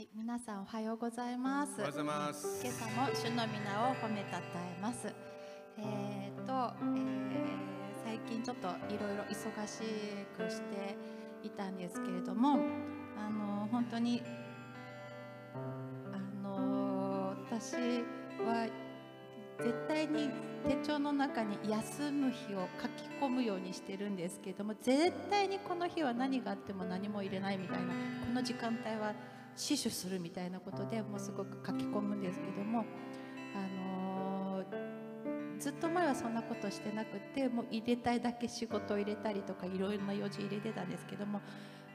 はい、皆さんおはようございます。おはようございます今朝も主の皆を褒めたたえます。えー、と、えー最近ちょっといろいろ忙しくしていたんですけれども、あの本当にあの私は絶対に手帳の中に休む日を書き込むようにしてるんですけれども絶対にこの日は何があっても何も入れないみたいなこの時間帯は死守するみたいなことでもうすごく書き込むんですけども、あのーずっと前はそんなことしてなくてもう入れたいだけ仕事を入れたりとかいろいろな用事入れてたんですけども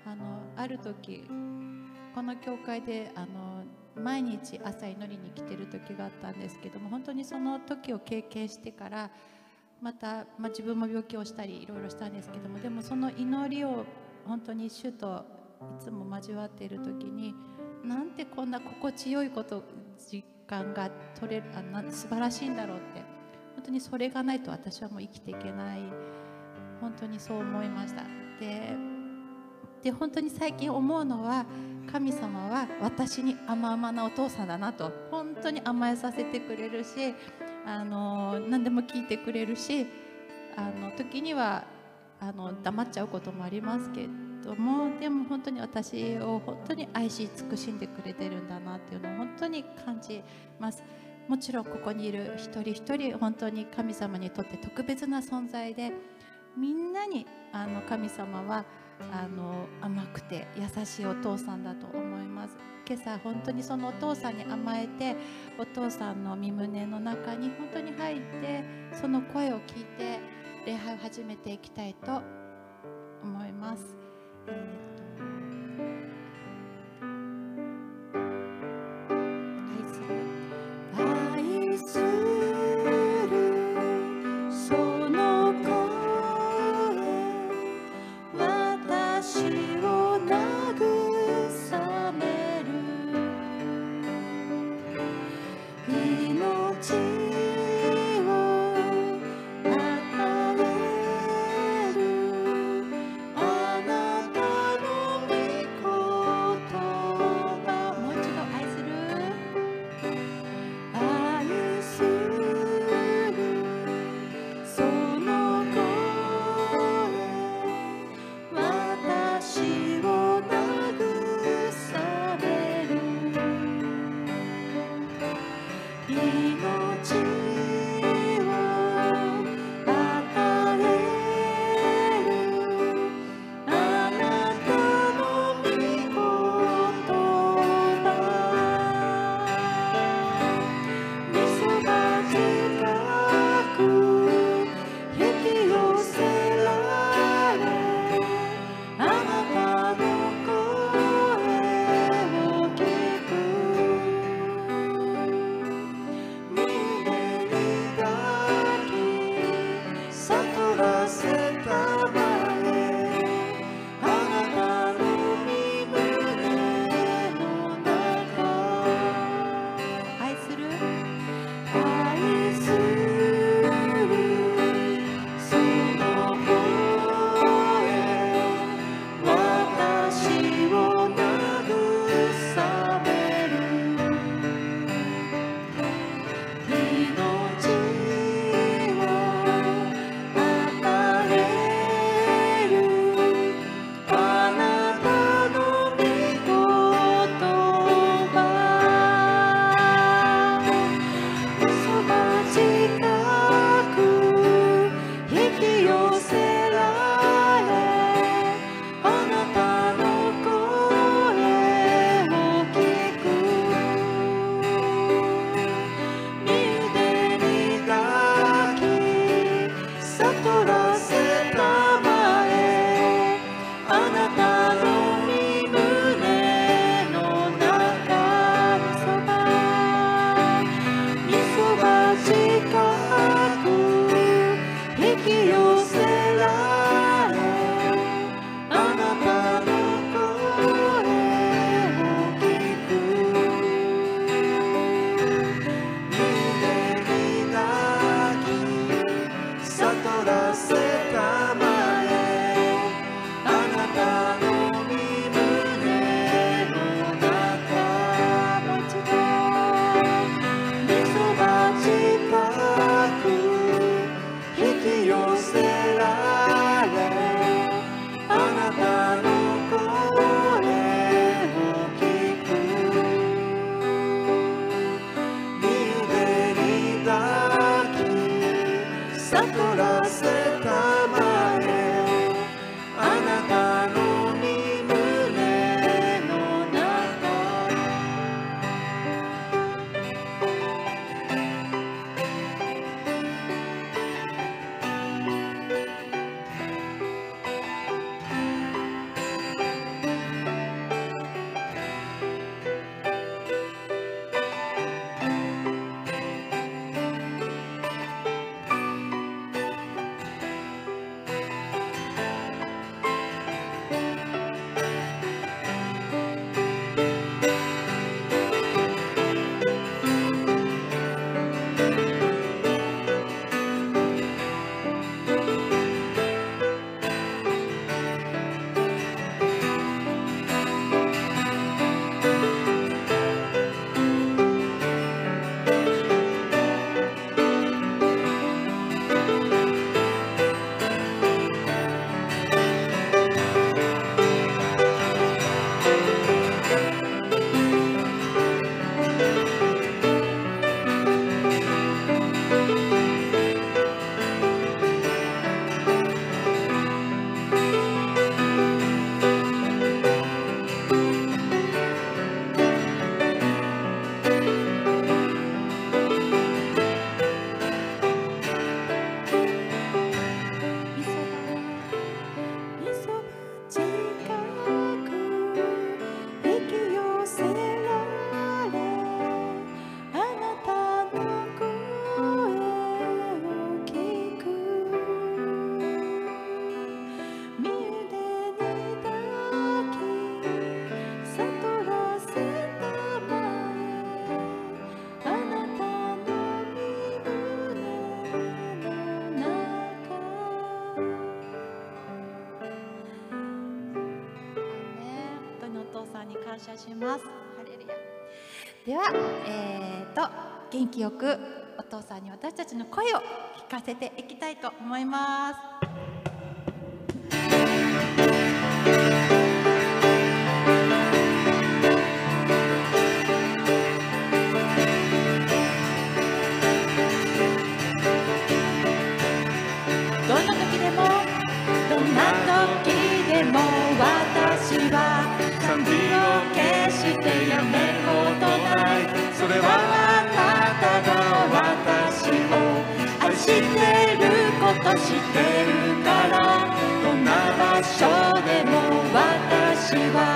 あのある時この教会であの毎日朝祈りに来てる時があったんですけども本当にその時を経験してからまた、まあ、自分も病気をしたりいろいろしたんですけどもでもその祈りを本当に主といつも交わっている時になんてこんな心地よいこと時間が取れるあな素晴らしいんだろうって。本当にそれがないと私はもう生きていけない。本当にそう思いました。でで本当に最近思うのは神様は私に甘々なお父さんだなと。本当に甘えさせてくれるしあの何でも聞いてくれるしあの時にはあの黙っちゃうこともありますけど。もでも本当に私を本当に愛し尽くしんでくれてるんだなっていうのを本当に感じます。もちろんここにいる一人一人本当に神様にとって特別な存在でみんなにあの神様はあの甘くて優しいお父さんだと思います。今朝本当にそのお父さんに甘えてお父さんの身胸の中に本当に入ってその声を聞いて礼拝を始めていきたいと思います、嗯。感謝しますハレルヤでは、えーと、と元気よくお父さんに私たちの声を聞かせていきたいと思います。知ってるからどんな場所でも私は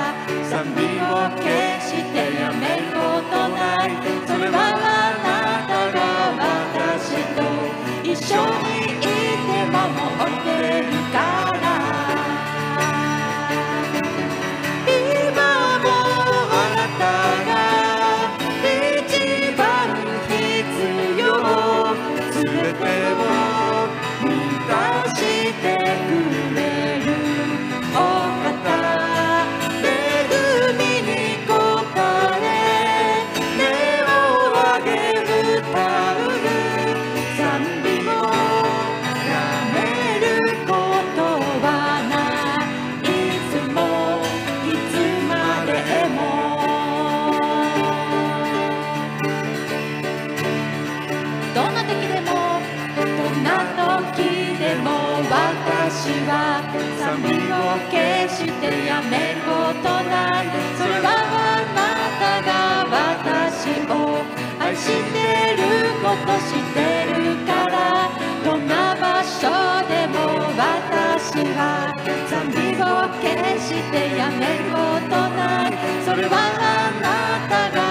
してやめることない。それはあなたが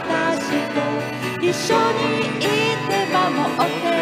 私と一緒にいて守って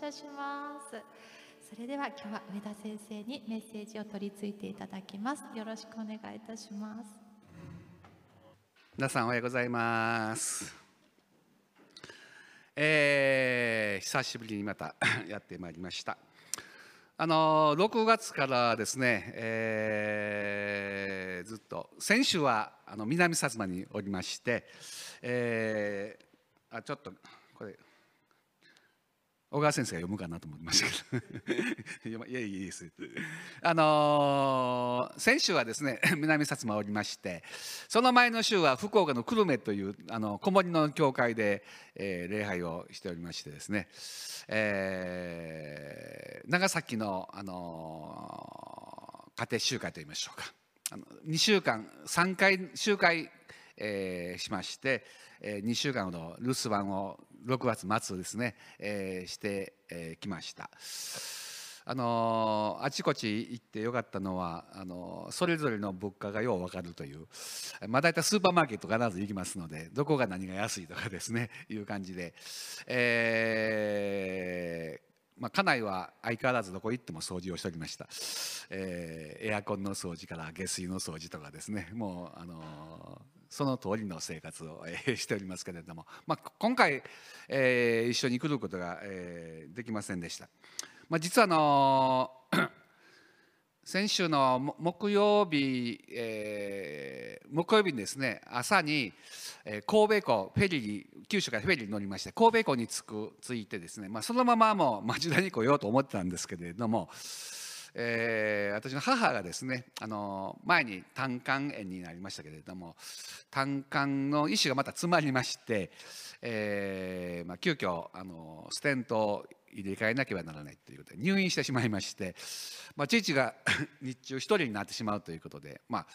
謝します。それでは今日は上田先生にメッセージを取り付いていただきます。よろしくお願いいたします。皆さんおはようございます。えー、久しぶりにまた やってまいりました。あの6月からですね、えー、ずっと先週はあの南薩摩におりまして、えー、あちょっとこれ小川先生が読むかなと思いましたけど。いやいやいいです。あのー、先週はですね 南薩摩おりましてその前の週は福岡の久留米というあの小森の教会で、えー、礼拝をしておりましてですね、えー、長崎の、あのー、家庭集会といいましょうか。あの2週間3回集会、えー、しまして、えー、2週間ほど留守番を6月末ですね、えー、してき、えー、ました。あのあちこち行ってよかったのはあのそれぞれの物価がよう分かるという、まあ、大体スーパーマーケット必ず行きますのでどこが何が安いとかですね いう感じで、えーまあ、家内は相変わらずどこ行っても掃除をしておりました、えー、エアコンの掃除から下水の掃除とかですねもうあのその通りの生活を、え しておりますけれども、まあ、今回、えー、一緒に来ることが、えー、できませんでした。まあ、実はあの 先週の木曜日、えー、木曜日にですね朝に、えー、神戸港フェリー九州からフェリーに乗りまして神戸港に着く着いてですね、まあ、そのままもう町田に来ようと思ってたんですけれども、えー、私の母がですねあの前に胆管炎になりましたけれども胆管の石がまた詰まりまして、えーまあ、急遽あのステントを入れ替えなければならないということで入院してしまいまして、まあ、父が 日中一人になってしまうということで、まあ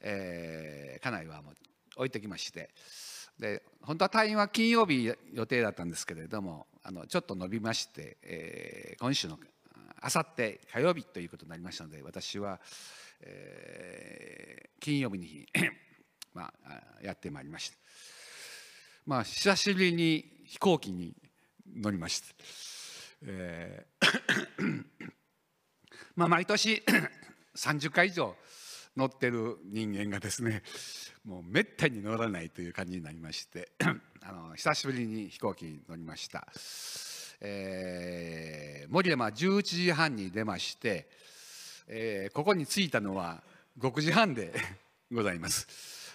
えー、家内はもう置いてきましてで本当は退院は金曜日予定だったんですけれどもあのちょっと伸びまして、えー、今週のあさって火曜日ということになりましたので私は、えー、金曜日に まあ、やってまいりました。まあ久しぶりに飛行機に乗りました。えー まあ毎年 30回以上乗ってる人間がですねもうめったに乗らないという感じになりましてあの久しぶりに飛行機に乗りました。えー、森山11時半に出まして、えー、ここに着いたのは6時半で ございます。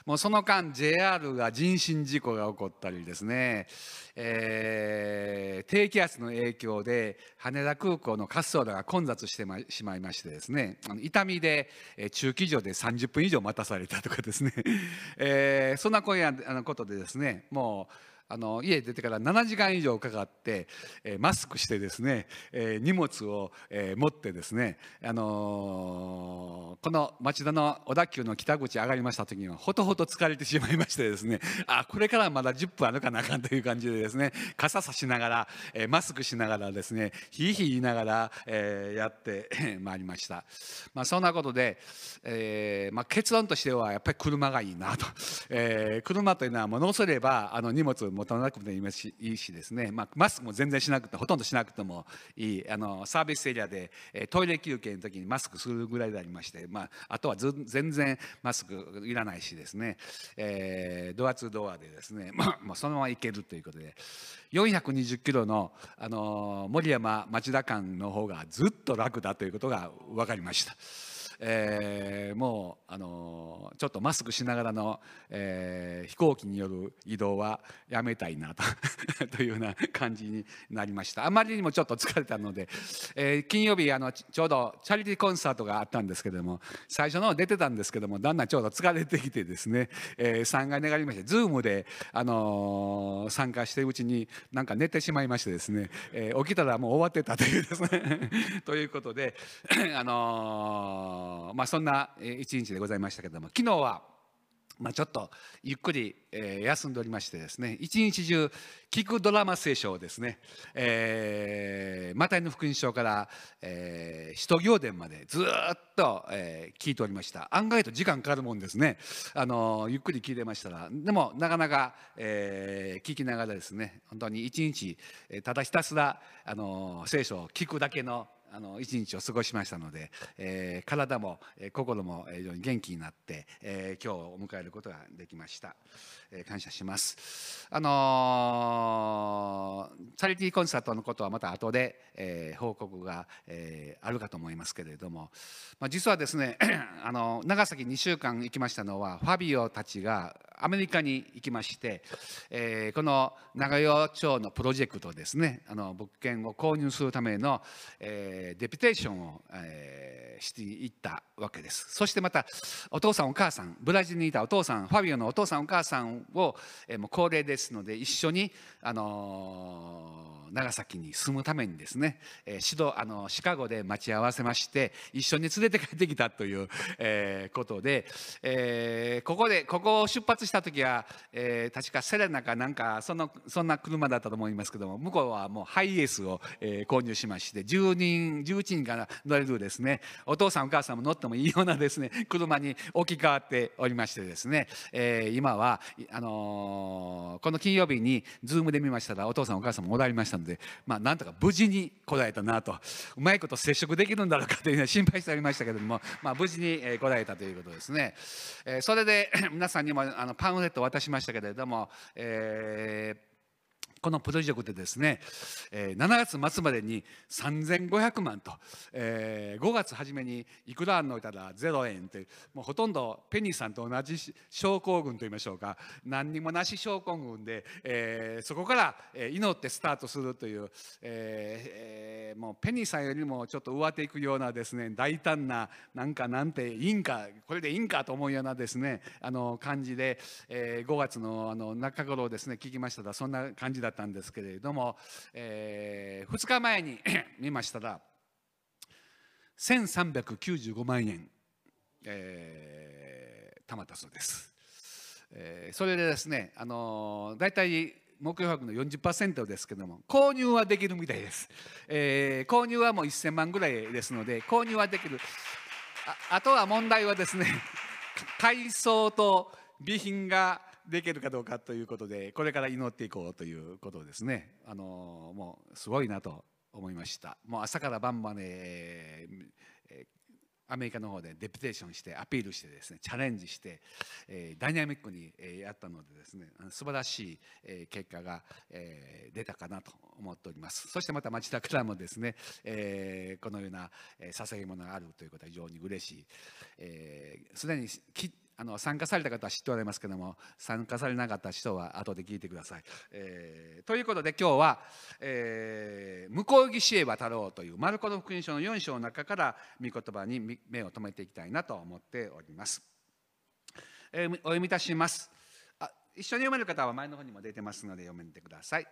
もうその間 JR が人身事故が起こったりですね、えー、低気圧の影響で羽田空港の滑走路が混雑してしまいましてですね痛みで中期所で30分以上待たされたとかですね、えー、そんなこういうことでですねもうあの家出てから7時間以上かかって、えー、マスクしてですね、えー、荷物を、えー、持ってですね、あのー、この町田の小田急の北口上がりました時にはほとほと疲れてしまいましてですねあこれからまだ10分あるかなあかんという感じでですね傘さしながら、え、マスクしながらですねひいひい言いながら、え、やってまいりました、まあ、そんなことで、えーまあ、結論としてはやっぱり車がいいなと、えー、車というのはものすればあの荷物持たなくてもいいしですね、まあ、マスクも全然しなくてほとんどしなくてもいい。あのサービスエリアでトイレ休憩の時にマスクするぐらいでありまして、まあ、あとは全然マスクいらないしですね、えー、ドアツードアでですね、まあ、そのまま行けるということで。420キロの、あの森山町田間の方がずっと楽だということが分かりました。えー、もう、あのちょっとマスクしながらの、えー、飛行機による移動はやめたいなと というような感じになりました。あまりにもちょっと疲れたので、えー、金曜日あのちょうどチャリティーコンサートがあったんですけども最初の出てたんですけどもだんだんちょうど疲れてきてですね、えー、3回願いましてズームで、あのー、参加してるうちになんか寝てしまいましてですね、えー、起きたらもう終わってたというですね ということで、あのーまあ、そんな一日でございましたけども昨日はまあ、ちょっとゆっくり、えー、休んでおりましてですね一日中聞くドラマ聖書をですね、えー、マタイの福音書から、えー、使徒行伝までずっと、えー、聞いておりました。案外と時間かかるもんですね。あのゆっくり聞いてましたらでもなかなか、えー、聞きながらですね本当に一日ただひたすらあの聖書を聞くだけのあの一日を過ごしましたので、えー、体も、えー、心も非常に元気になって、えー、今日を迎えることができました、えー、感謝します。あのー、チャリティーコンサートのことはまた後で、えー、報告が、えー、あるかと思いますけれども、まあ、実はですね あの長崎2週間行きましたのはファビオたちがアメリカに行きまして、えー、この長与町のプロジェクトですねあの物件を購入するための、えー、デピテーションを、えー、していったわけです。そしてまたお父さんお母さんブラジルにいたお父さんファビオのお父さんお母さんを、えー、もう高齢ですので一緒に、あのー長崎に住むためにですね、えー、シドあのシカゴで待ち合わせまして一緒に連れて帰ってきたという、え、ことで、えー、ここでここを出発した時は、えー、確かセレナかなんかそのそんな車だったと思いますけども向こうはもうハイエースを、えー、購入しまして10人11人から乗れるですね。お父さんお母さんも乗ってもいいようなですね車に置き換わっておりましてですね、えー、今はあのー、この金曜日にズームで見ましたらお父さんお母さんも戻りましたので、まあ、なんとか無事に来られたなと。うまいこと接触できるんだろうかというのは心配しておりましたけれども、まあ、無事に来られたということですね。えそれで 皆さんにもあのパンフレットを渡しましたけれども、えーこのプロジェクトでですね、えー、7月末までに3500万と、えー、5月初めにいくらあんのいたら0円ってもうほとんどペニーさんと同じ症候群といいましょうか何にもなし症候群で、えー、そこから、えー、祈ってスタートするという、えー、もうペニーさんよりもちょっと上手いくようなですね大胆ななんかなんていいんかこれでいいんかと思うようなですねあの感じで、えー、5月のあの中頃ですね聞きましたらそんな感じだったんですけれども、えー、2日前に 見ましたら1395万円、えー、たまったそうです、えー、それでですね、あのー、大体目標額の40%ですけども購入はできるみたいです、えー、購入はもう1000万ぐらいですので購入はできる。ああとは問題はですね 改装と備品ができるかどうかということでこれから祈っていこうということですね。あのもうすごいなと思いました。もう朝から晩まで、えー、アメリカの方でデプテーションしてアピールしてですねチャレンジして、えー、ダイナミックに、えー、やったのでですね素晴らしい、えー、結果が、えー、出たかなと思っております。そしてまた町田からもですね、えー、このような、えー、捧げ物があるということは非常に嬉しい。すで、えー、にきあの参加された方は知っておられますけども参加されなかった人は後で聞いてください。えー、ということで今日は「えー、向こう岸へ渡ろう」というマルコの福音書の4章の中から御言葉に目を留めていきたいなと思っております。えー、お読みいたします。あ一緒に読める方は前の方にも出てますので読めてください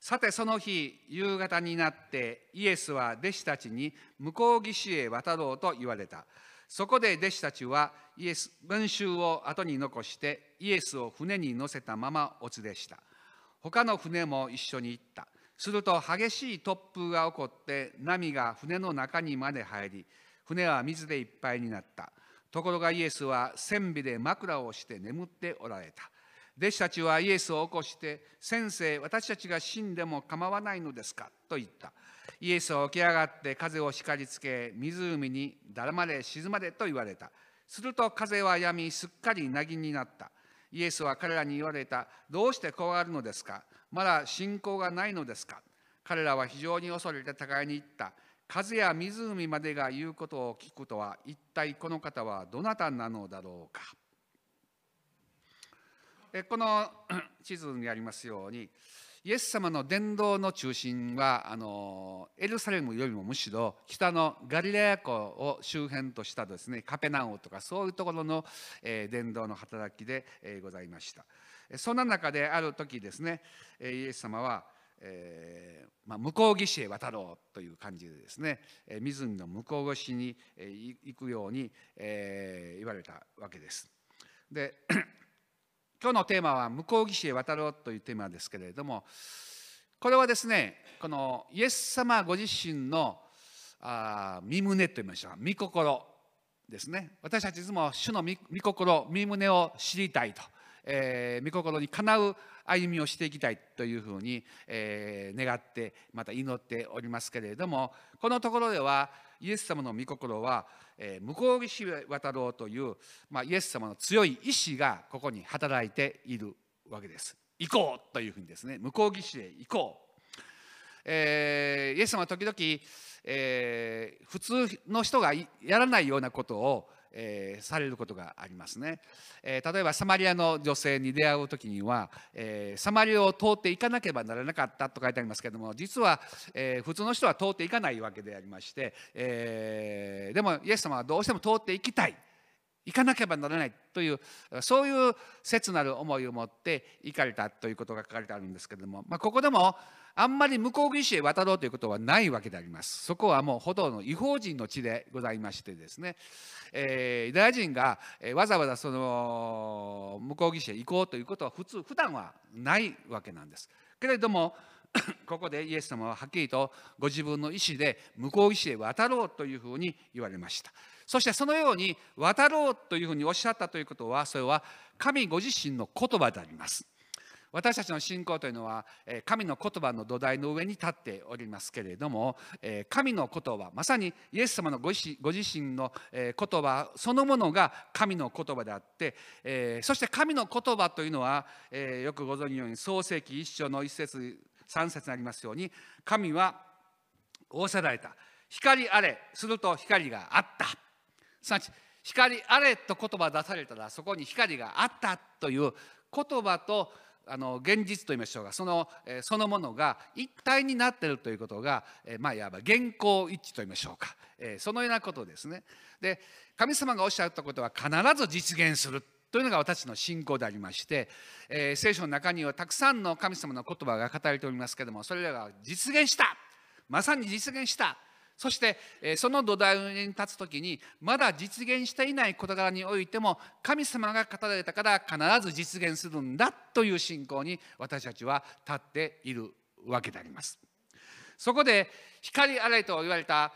さてその日夕方になってイエスは弟子たちに向こう岸へ渡ろうと言われたそこで弟子たちはイエス群衆を後に残してイエスを船に乗せたままお連れした。他の船も一緒に行った。すると激しい突風が起こって波が船の中にまで入り船は水でいっぱいになった。ところがイエスは船尾で枕をして眠っておられた。弟子たちはイエスを起こして「先生私たちが死んでも構わないのですか?」と言った。イエスは起き上がって風を叱りつけ湖にだらまれ沈まれと言われた。すると風はやみすっかりなぎになった。イエスは彼らに言われた。どうして怖がるのですか？まだ信仰がないのですか？彼らは非常に恐れて互いに言った。風や湖までが言うことを聞くとは一体この方はどなたなのだろうか？この地図にありますようにイエス様の伝道の中心はあのエルサレムよりもむしろ北のガリラヤ湖を周辺としたですねカペナウとかそういうところの、えー、伝道の働きで、えー、ございましたそんな中である時ですねイエス様はえーまあ、向こう岸へ渡ろうという感じでですね湖の向こう岸に行くように、えー、言われたわけです。で今日のテーマは「向こう岸へ渡ろう」というテーマですけれどもこれはですねこのイエス様ご自身のあ身胸といいましょう御心ですね。私たちいつも主の御心身胸を知りたいと、えー、御心にかなう歩みをしていきたいというふうに、えー、願ってまた祈っておりますけれどもこのところではイエス様の御心は、向こう岸へ渡ろうという、まあ、イエス様の強い意志がここに働いているわけです。行こうというふうにですね向こう岸へ行こう。えー、イエス様は時々、えー、普通の人がやらないようなことをえー、されることがありますね、えー、例えばサマリアの女性に出会う時には、えー、サマリアを通っていかなければならなかったと書いてありますけれども実は、え普通の人は通っていかないわけでありまして、えでもイエス様はどうしても通っていきたい。行かなければならないというそういう切なる思いを持って行かれたということが書かれてあるんですけれども、まあ、ここでもあんまり向こう岸へ渡ろうということはないわけであります。そこはもうほとんど違法人の地でございましてですね、えー、ユダヤ人が、えー、わざわざその向こう岸へ行こうということは普通普段はないわけなんです。けれども ここでイエス様ははっきりとご自分の意思で向こう岸へ渡ろうというふうに言われました。そしてそのように渡ろうというふうにおっしゃったということはそれは神ご自身の言葉であります。私たちの信仰というのは神の言葉の土台の上に立っておりますけれども神の言葉まさにイエス様のご自身の言葉そのものが神の言葉であってそして神の言葉というのはよくご存じのように創世記一章の一節三節にありますように神は仰せられた。光あれすると光があった。すなわち光あれと言葉出されたらそこに光があったという言葉とあの現実といいましょうか。その,、えそのものが一体になってるということが、えまあいわば現行一致といいましょうか、えそのようなことですね。で神様がおっしゃったことは必ず実現するというのが私の信仰でありまして、え、聖書の中にはたくさんの神様の言葉が語られておりますけどもそれらが実現した。まさに実現した。そしてその土台に立つ時にまだ実現していない事柄においても神様が語られたから必ず実現するんだという信仰に私たちは立っているわけであります。そこで光あれと言われた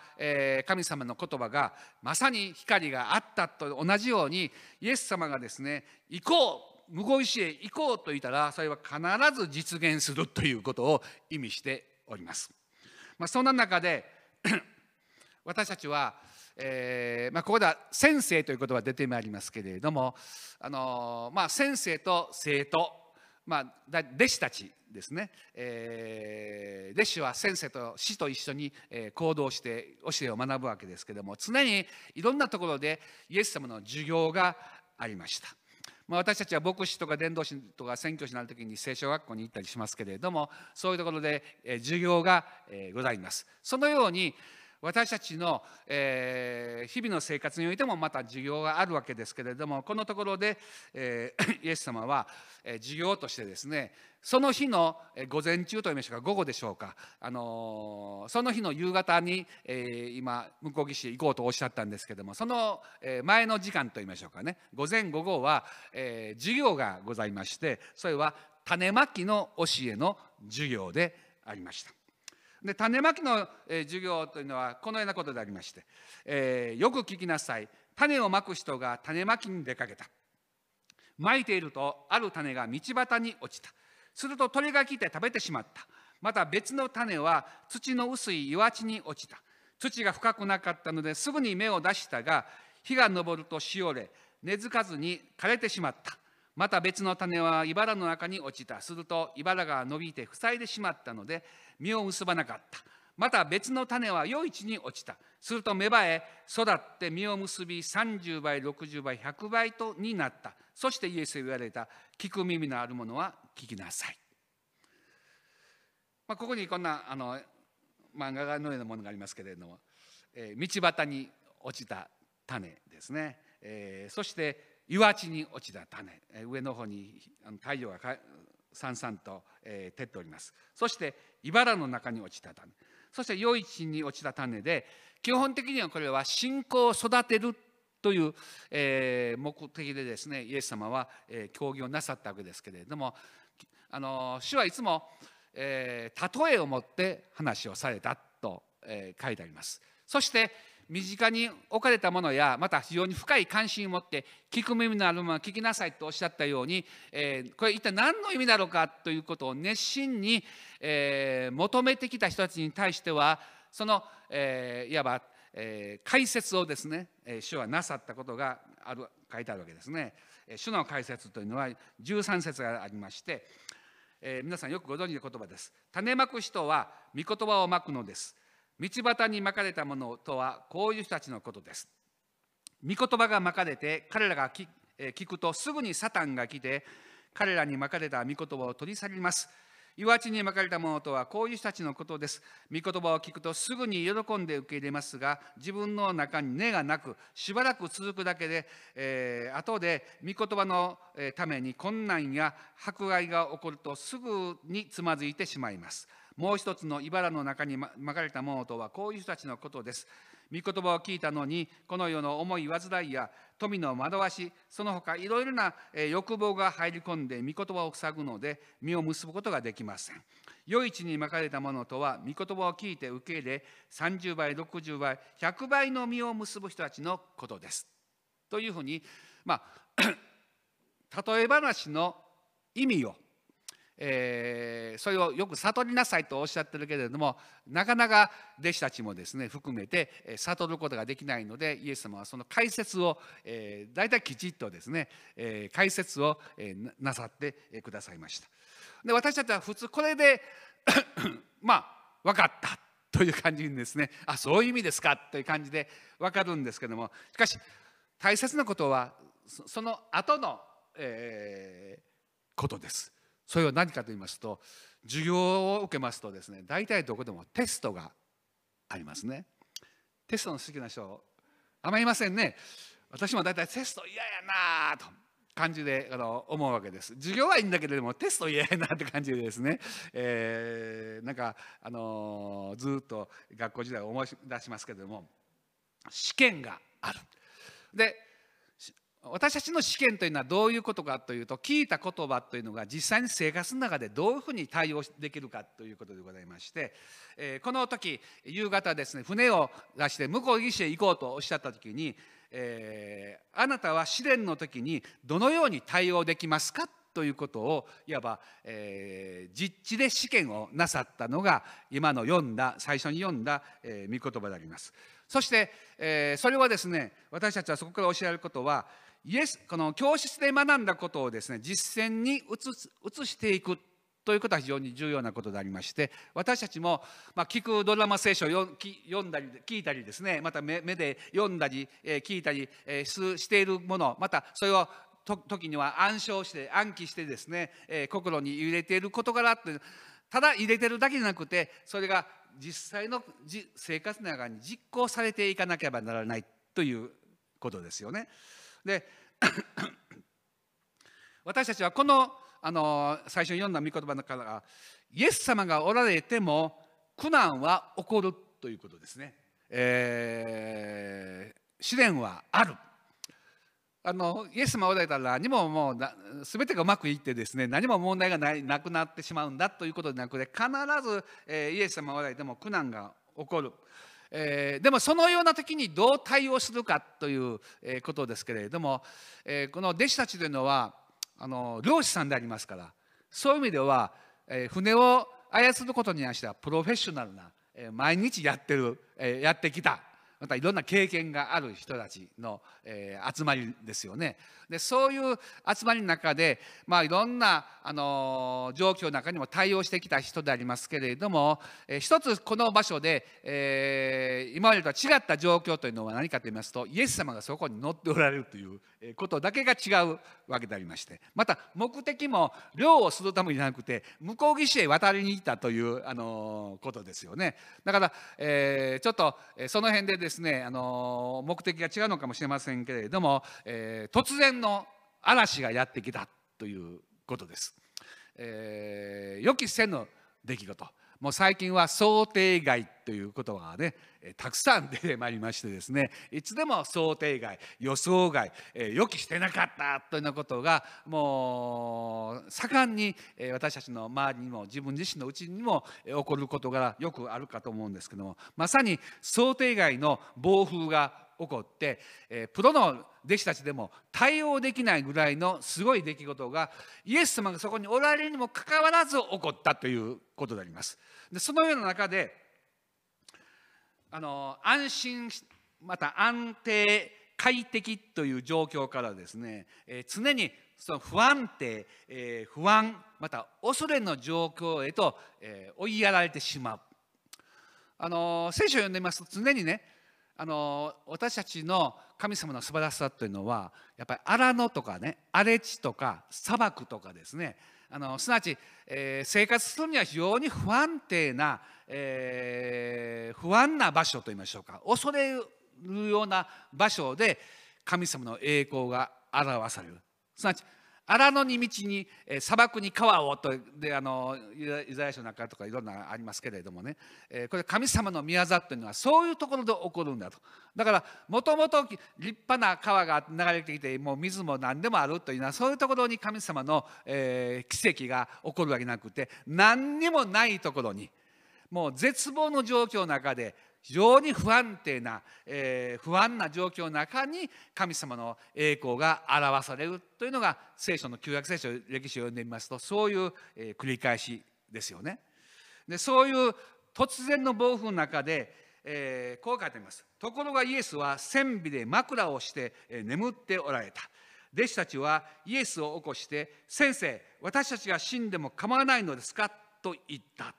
神様の言葉がまさに光があったと同じようにイエス様がですね行こう向こう石へ行こうと言ったらそれは必ず実現するということを意味しております。まあ、そんな中で私たちは、えーまあ、ここでは先生という言葉が出てまいりますけれども、あのまあ、先生と生徒、まあ、弟子たちですね、えー、弟子は先生と師と一緒に行動して教えを学ぶわけですけれども常にいろんなところでイエス様の授業がありました。まあ、私たちは牧師とか伝道師とか宣教師になる時に聖書学校に行ったりしますけれどもそういうところで授業がございます。そのように私たちの、えー日々の生活においてもまた授業があるわけですけれどもこのところで、えー イエス様は、えー授業としてですねその日の午前中と言いましょうか午後でしょうか、あのーその日の夕方に、えー今向こう岸へ行こうとおっしゃったんですけどもそのえ前の時間と言いましょうかね午前午後は、えー授業がございましてそれは種まきの教えの授業でありました。で種まきの、え授業というのはこのようなことでありまして、えーよく聞きなさい。種をまく人が種まきに出かけた。まいているとある種が道端に落ちた。すると鳥が来て食べてしまった。また別の種は土の薄い岩地に落ちた。土が深くなかったのですぐに芽を出したが日が昇るとしおれ根付かずに枯れてしまった。また別の種は茨の中に落ちた。すると茨が伸びて塞いでしまったので実を結ばなかった。また別の種は余市に落ちた。すると芽生え育って実を結び30倍60倍100倍とになった。そしてイエスは言われた。聞く耳のある者は聞きなさい、まあ、ここにこんなあの漫画のようなものがありますけれども、えー道端に落ちた種ですね、えーそして岩地に落ちた種、えー上の方にあの太陽がかさんさんと、えー照っております。そして茨の中に落ちた種。そして良い地に落ちた種で基本的にはこれは信仰を育てるという、えー目的でですねイエス様は、えー教義をなさったわけですけれどもあの主はいつも、えー例えを持って話をされたと、えー書いてあります。そして身近に置かれたものやまた非常に深い関心を持って聞く耳のあるものは聞きなさいとおっしゃったように、えーこれ一体何の意味だろうかということを熱心に、えー求めてきた人たちに対してはその、えーいわば、えー解説をですね、主はなさったことがある書いてあるわけですね。主の解説というのは13節がありまして、えー皆さんよくご存知の言葉です。種まく人は御言葉をまくのです。道端にまかれたものとはこういう人たちのことです。御言葉がまかれて彼らが聞くとすぐにサタンが来て彼らにまかれた御言葉を取り去ります。岩地にまかれたものとはこういう人たちのことです。御言葉を聞くとすぐに喜んで受け入れますが自分の中に根がなくしばらく続くだけで、えー後で御言葉のために困難や迫害が起こるとすぐにつまずいてしまいます。もう一つの茨の中にまかれたものとはこういう人たちのことです。御言葉を聞いたのにこの世の重い煩いや富の惑わしその他いろいろな欲望が入り込んで御言葉を塞ぐので実を結ぶことができません余市にまかれたものとは御言葉を聞いて受け入れ30倍60倍100倍の実を結ぶ人たちのことですというふうにまあ 例え話の意味をえーそれをよく悟りなさいとおっしゃってるけれどもなかなか弟子たちもですね含めて悟ることができないのでイエス様はその解説を、えー、大体きちっとですね、えー解説を、えーなさってくださいました。で私たちは普通これで まあ分かったという感じにですねあそういう意味ですかという感じで分かるんですけどもしかし大切なことはそその後の、えーことです。それは何かと言いますと授業を受けますとですね大体どこでもテストがありますね。テストの好きな人あんまりいませんね。私も大体テスト嫌やなと感じであの思うわけです。授業はいいんだけれどもテスト嫌やなって感じでですね、えーなんかあのーずっと学校時代を思い出しますけれども試験がある。で私たちの試験というのはどういうことかというと聞いた言葉というのが実際に生活の中でどういうふうに対応できるかということでございまして、えーこの時夕方ですね船を出して向こう岸へ行こうとおっしゃった時に、えーあなたは試練の時にどのように対応できますかということをいわば、えー実地で試験をなさったのが今の読んだ最初に読んだ、えー御言葉であります。そして、えーそれはですね私たちはそこから教えられることはイエスこの教室で学んだことをですね実践に移していくということは非常に重要なことでありまして私たちも、まあ、聞くドラマ聖書を読んだり聞いたりですねまた目で読んだり、え聞いたり、えしているものまたそれを時には暗唱して暗記してですね、え心に入れている事柄ってただ入れてるだけじゃなくてそれが実際の生活の中に実行されていかなければならないということですよね。で 私たちはこのあの最初に読んだ御言葉の中からイエス様がおられても苦難は起こるということですね。えー、試練はある。あのイエス様おられたら何ももう全てがうまくいってですね何も問題がないなくなってしまうんだということでなくて必ず、えー、イエス様おられても苦難が起こる。えー、でもそのような時にどう対応するかという、ことですけれども、えー、この弟子たちというのはあの漁師さんでありますからそういう意味では、えー、船を操ることに関してはプロフェッショナルな、えー、毎日やってる、えー、やってきた。またいろんな経験がある人たちの、えー、集まりですよね。でそういう集まりの中で、まあ、いろんな、あの状況の中にも対応してきた人でありますけれども、えー、一つこの場所で、えー、今までとは違った状況というのは何かと言いますとイエス様がそこに乗っておられるということだけが違うわけでありましてまた目的も漁をするためじゃなくて向こう岸へ渡りに行ったという、あのことですよね。だから、えー、ちょっとその辺でですね、あの目的が違うのかもしれませんけれども、えー、突然の嵐がやってきたということです。えー、予期せぬ出来事もう最近は想定外ということがねたくさん出てまいりましてですね。いつでも想定外予想外予期してなかったというようなことがもう盛んに私たちの周りにも自分自身のうちにも起こることがよくあるかと思うんですけどもまさに想定外の暴風が起こって、えプロの弟子たちでも対応できないぐらいのすごい出来事がイエス様がそこにおられるにもかかわらず起こったということであります。でそのような中であの安心また安定快適という状況からですね、え常にその不安定、え不安また恐れの状況へと、え追いやられてしまう。あの聖書を読んでみますと常にねあの私たちの神様の素晴らしさというのはやっぱり荒野とかね荒れ地とか砂漠とかですね。あのすなわち、えー、生活するには非常に不安定な、えー、不安な場所といいましょうか。恐れるような場所で神様の栄光が表される。すなわち荒野に道に、えー、砂漠に川をとであのイザヤ書の中とかいろんなありますけれどもね、えー、これ神様の宮座というのはそういうところで起こるんだと。だからもともと立派な川が流れてきてもう水も何でもあるというのはそういうところに神様の、えー、奇跡が起こるわけなくて何にもないところにもう絶望の状況の中で非常に不安定な、えー、不安な状況の中に神様の栄光が表されるというのが聖書の旧約聖書歴史を読んでみますとそういう、えー、繰り返しですよね。でそういう突然の暴風の中で、えー、こう書いてあります。ところがイエスは線尾で枕をして、えー、眠っておられた。弟子たちはイエスを起こして「先生私たちが死んでも構わないのですか?」と言った。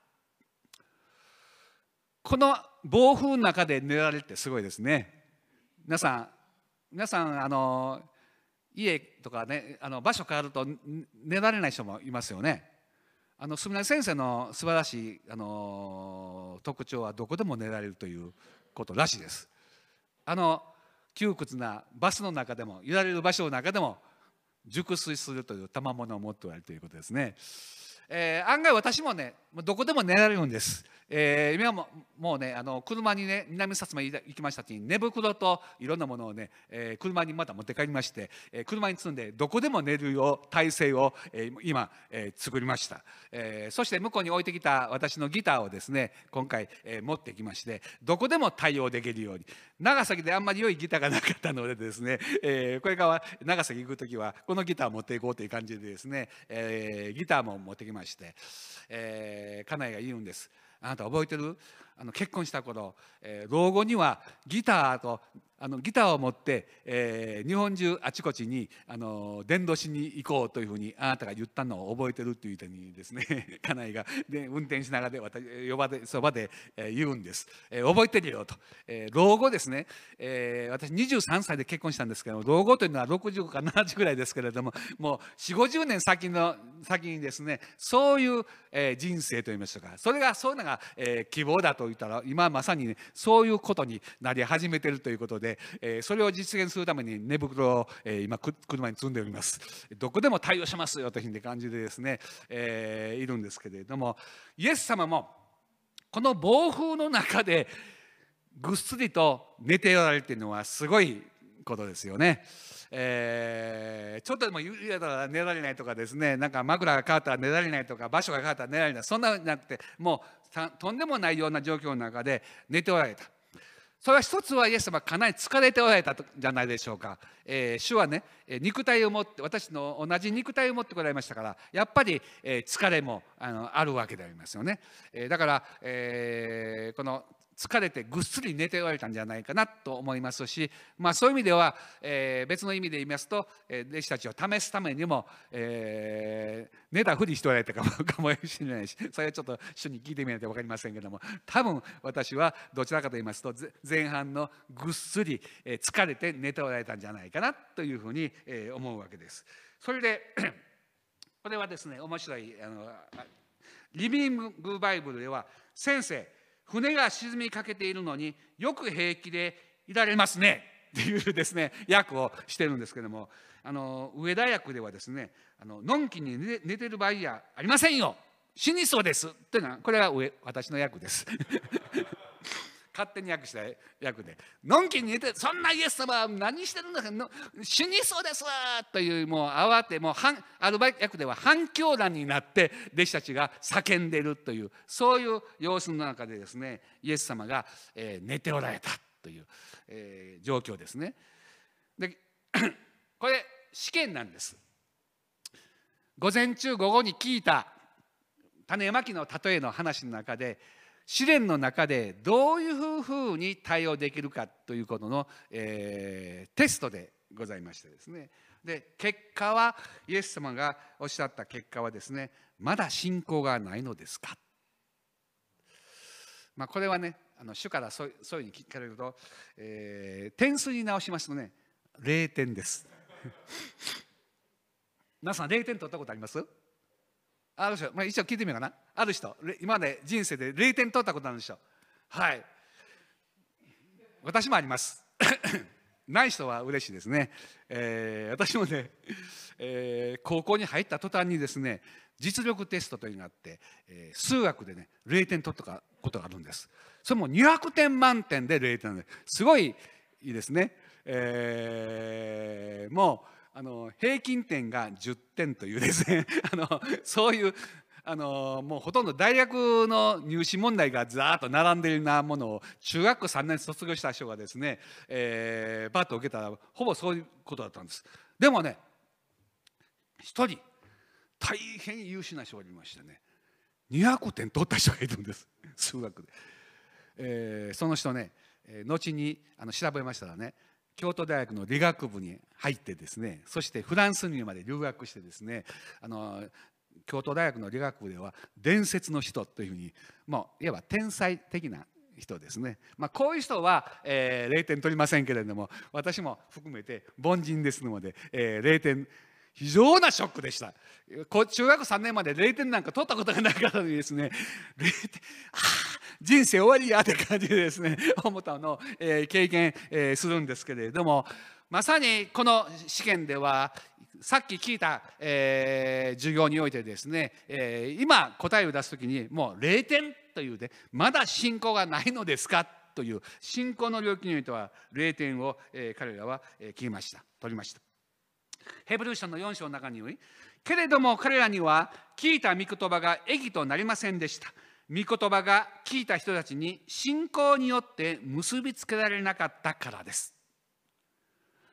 この暴風の中で寝られてすごいですね。皆さん皆さんあの家とかねあの場所変わると寝られない人もいますよね。あの住成先生の素晴らしいあの特徴はどこでも寝られるということらしいです。あの窮屈なバスの中でも揺られる場所の中でも熟睡するという賜物を持っておられるということですね、えー、案外私もねどこでも寝られるんです。えー、今ももうねあの車にね南薩摩行きました時に寝袋といろんなものをね、えー、車にまた持って帰りまして、えー、車に積んでどこでも寝るよう体制を、えー、今、えー、作りました、えー、そして向こうに置いてきた私のギターをですね今回、えー、持ってきましてどこでも対応できるように。長崎であんまり良いギターがなかったのでですね、えー、これから長崎行く時はこのギターを持っていこうという感じでですね、えー、ギターも持ってきまして、えー、家内が言うんです。あなた覚えてる？あの結婚した頃、えー、老後にはギターとあのギターを持って、えー、日本中あちこちにあの伝道しに行こうというふうにあなたが言ったのを覚えてるっていう人にですね。家内がで運転しながらで私呼ばでそばで、えー、言うんです、えー、覚えてるよと、えー、老後ですね、えー、私23歳で結婚したんですけど老後というのは60か70ぐらいですけれどももう4 5 0年先の先にですねそういう、えー、人生といいましょうか。それがそういうのが、えー、希望だと言ったら今まさに、ね、そういうことになり始めてるということで、でえ、それを実現するために寝袋を、え、今車に積んでおりますどこでも対応しますよという感じでですね、え、いるんですけれどもイエス様もこの暴風の中でぐっすりと寝ておられているのはすごいことですよね。えー、ちょっとでも揺れたら寝られないとかですねなんか枕が変わったら寝られないとか場所が変わったら寝られないそんなじゃなくてもうとんでもないような状況の中で寝ておられたそれは一つはイエス様かなり疲れておられたじゃないでしょうか、えー、主はね肉体を持って私の同じ肉体を持ってこられましたからやっぱり、えー、疲れもあのあるわけでありますよね、えー、だから、えー、この疲れてぐっすり寝ておられたんじゃないかなと思いますし、まあ、そういう意味では、えー、別の意味で言いますと、えー、弟子たちを試すためにも、えー、寝たふりしておられたかもしれないしそれはちょっと主に聞いてみないと分かりませんけども多分私はどちらかと言いますと前半のぐっすり、えー、疲れて寝ておられたんじゃないかなというふうに、えー、思うわけです。それでこれはですね面白いあのリビングバイブルでは先生船が沈みかけているのによく平気でいられますね。っていうですね訳をしてるんですけどもあの上田役ではですねあののんきに寝てる場合じゃありませんよ。死にそうです。っていうのはこれが上私の役です。勝手に訳した訳で「のんきに寝てそんなイエス様は何してるんだの死にそうですわ!」というもう慌てもうアルバイ訳では反響欄になって弟子たちが叫んでるというそういう様子の中でですねイエス様が、えー、寝ておられたという、えー、状況ですね。で これ試験なんです。午前中午後に聞いた種まきの例えの話の中で試練の中でどういうふうに対応できるかということの、えー、テストでございましてですね。で結果はイエス様がおっしゃった結果はですねまだ信仰がないのですか、まあ、これはねあの主からそういうふうに聞かれると、えー、点数に直しますとね0点です。皆さん0点取ったことあります？ある人、まあ、一応聞いてみようかな。ある人今まで人生で0点取ったことあるんでしょうはい。私もあります。ない人は嬉しいですね、えー、私もね、えー、高校に入った途端にですね実力テストというのがあって、えー、数学でね0点取ったことがあるんです。それも200点満点で0点で。すごいいいですね、えー、もうあの平均点が10点というですね あのそういうあのもうほとんど大学の入試問題がざーっと並んでいるようなものを中学校3年卒業した人がですね、えー、バッと受けたらほぼそういうことだったんです。でもね一人大変優秀な人がいましてね200点取った人がいるんです。数学で、えー、その人ね後にあの調べましたらね京都大学の理学部に入ってですねそしてフランスにまで留学してですねあの京都大学の理学部では伝説の人というふうにもういわば天才的な人ですね、まあ、こういう人は、えー、0点取りませんけれども私も含めて凡人ですので、えー、0点非常なショックでした。中学3年まで0点なんか取ったことがないからですね。0点ああ人生終わりやって感じでですね 思ったのを、えー、経験、えー、するんですけれどもまさにこの試験ではさっき聞いた、えー、授業においてですね、えー、今答えを出す時にもう0点というでまだ信仰がないのですかという信仰の領域においては0点を、えー、彼らは、えー、切りました。取りました。ヘブル書の4章の中においけれども彼らには聞いた御言葉が益となりませんでした。御言葉が聞いた人たちに信仰によって結びつけられなかったからです。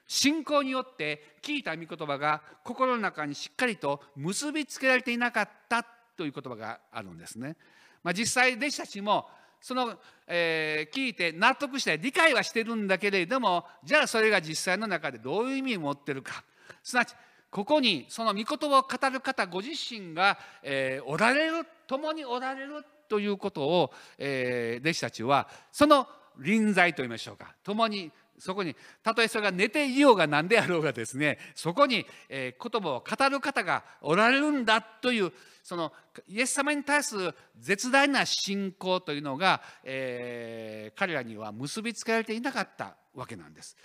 信仰によって聞いた御言葉が心の中にしっかりと結びつけられていなかったという言葉があるんですね、まあ、実際弟子たちもその、えー、聞いて納得して理解はしてるんだけれどもじゃあそれが実際の中でどういう意味を持ってるか。すなわちここにその御言葉を語る方ご自身が、えー、おられる共におられるということを、えー、弟子たちはその臨在といいましょうか共にそこにたとえそれが寝ていようが何であろうがですねそこに、えー、言葉を語る方がおられるんだというそのイエス様に対する絶大な信仰というのが、えー、彼らには結びつけられていなかったわけなんです。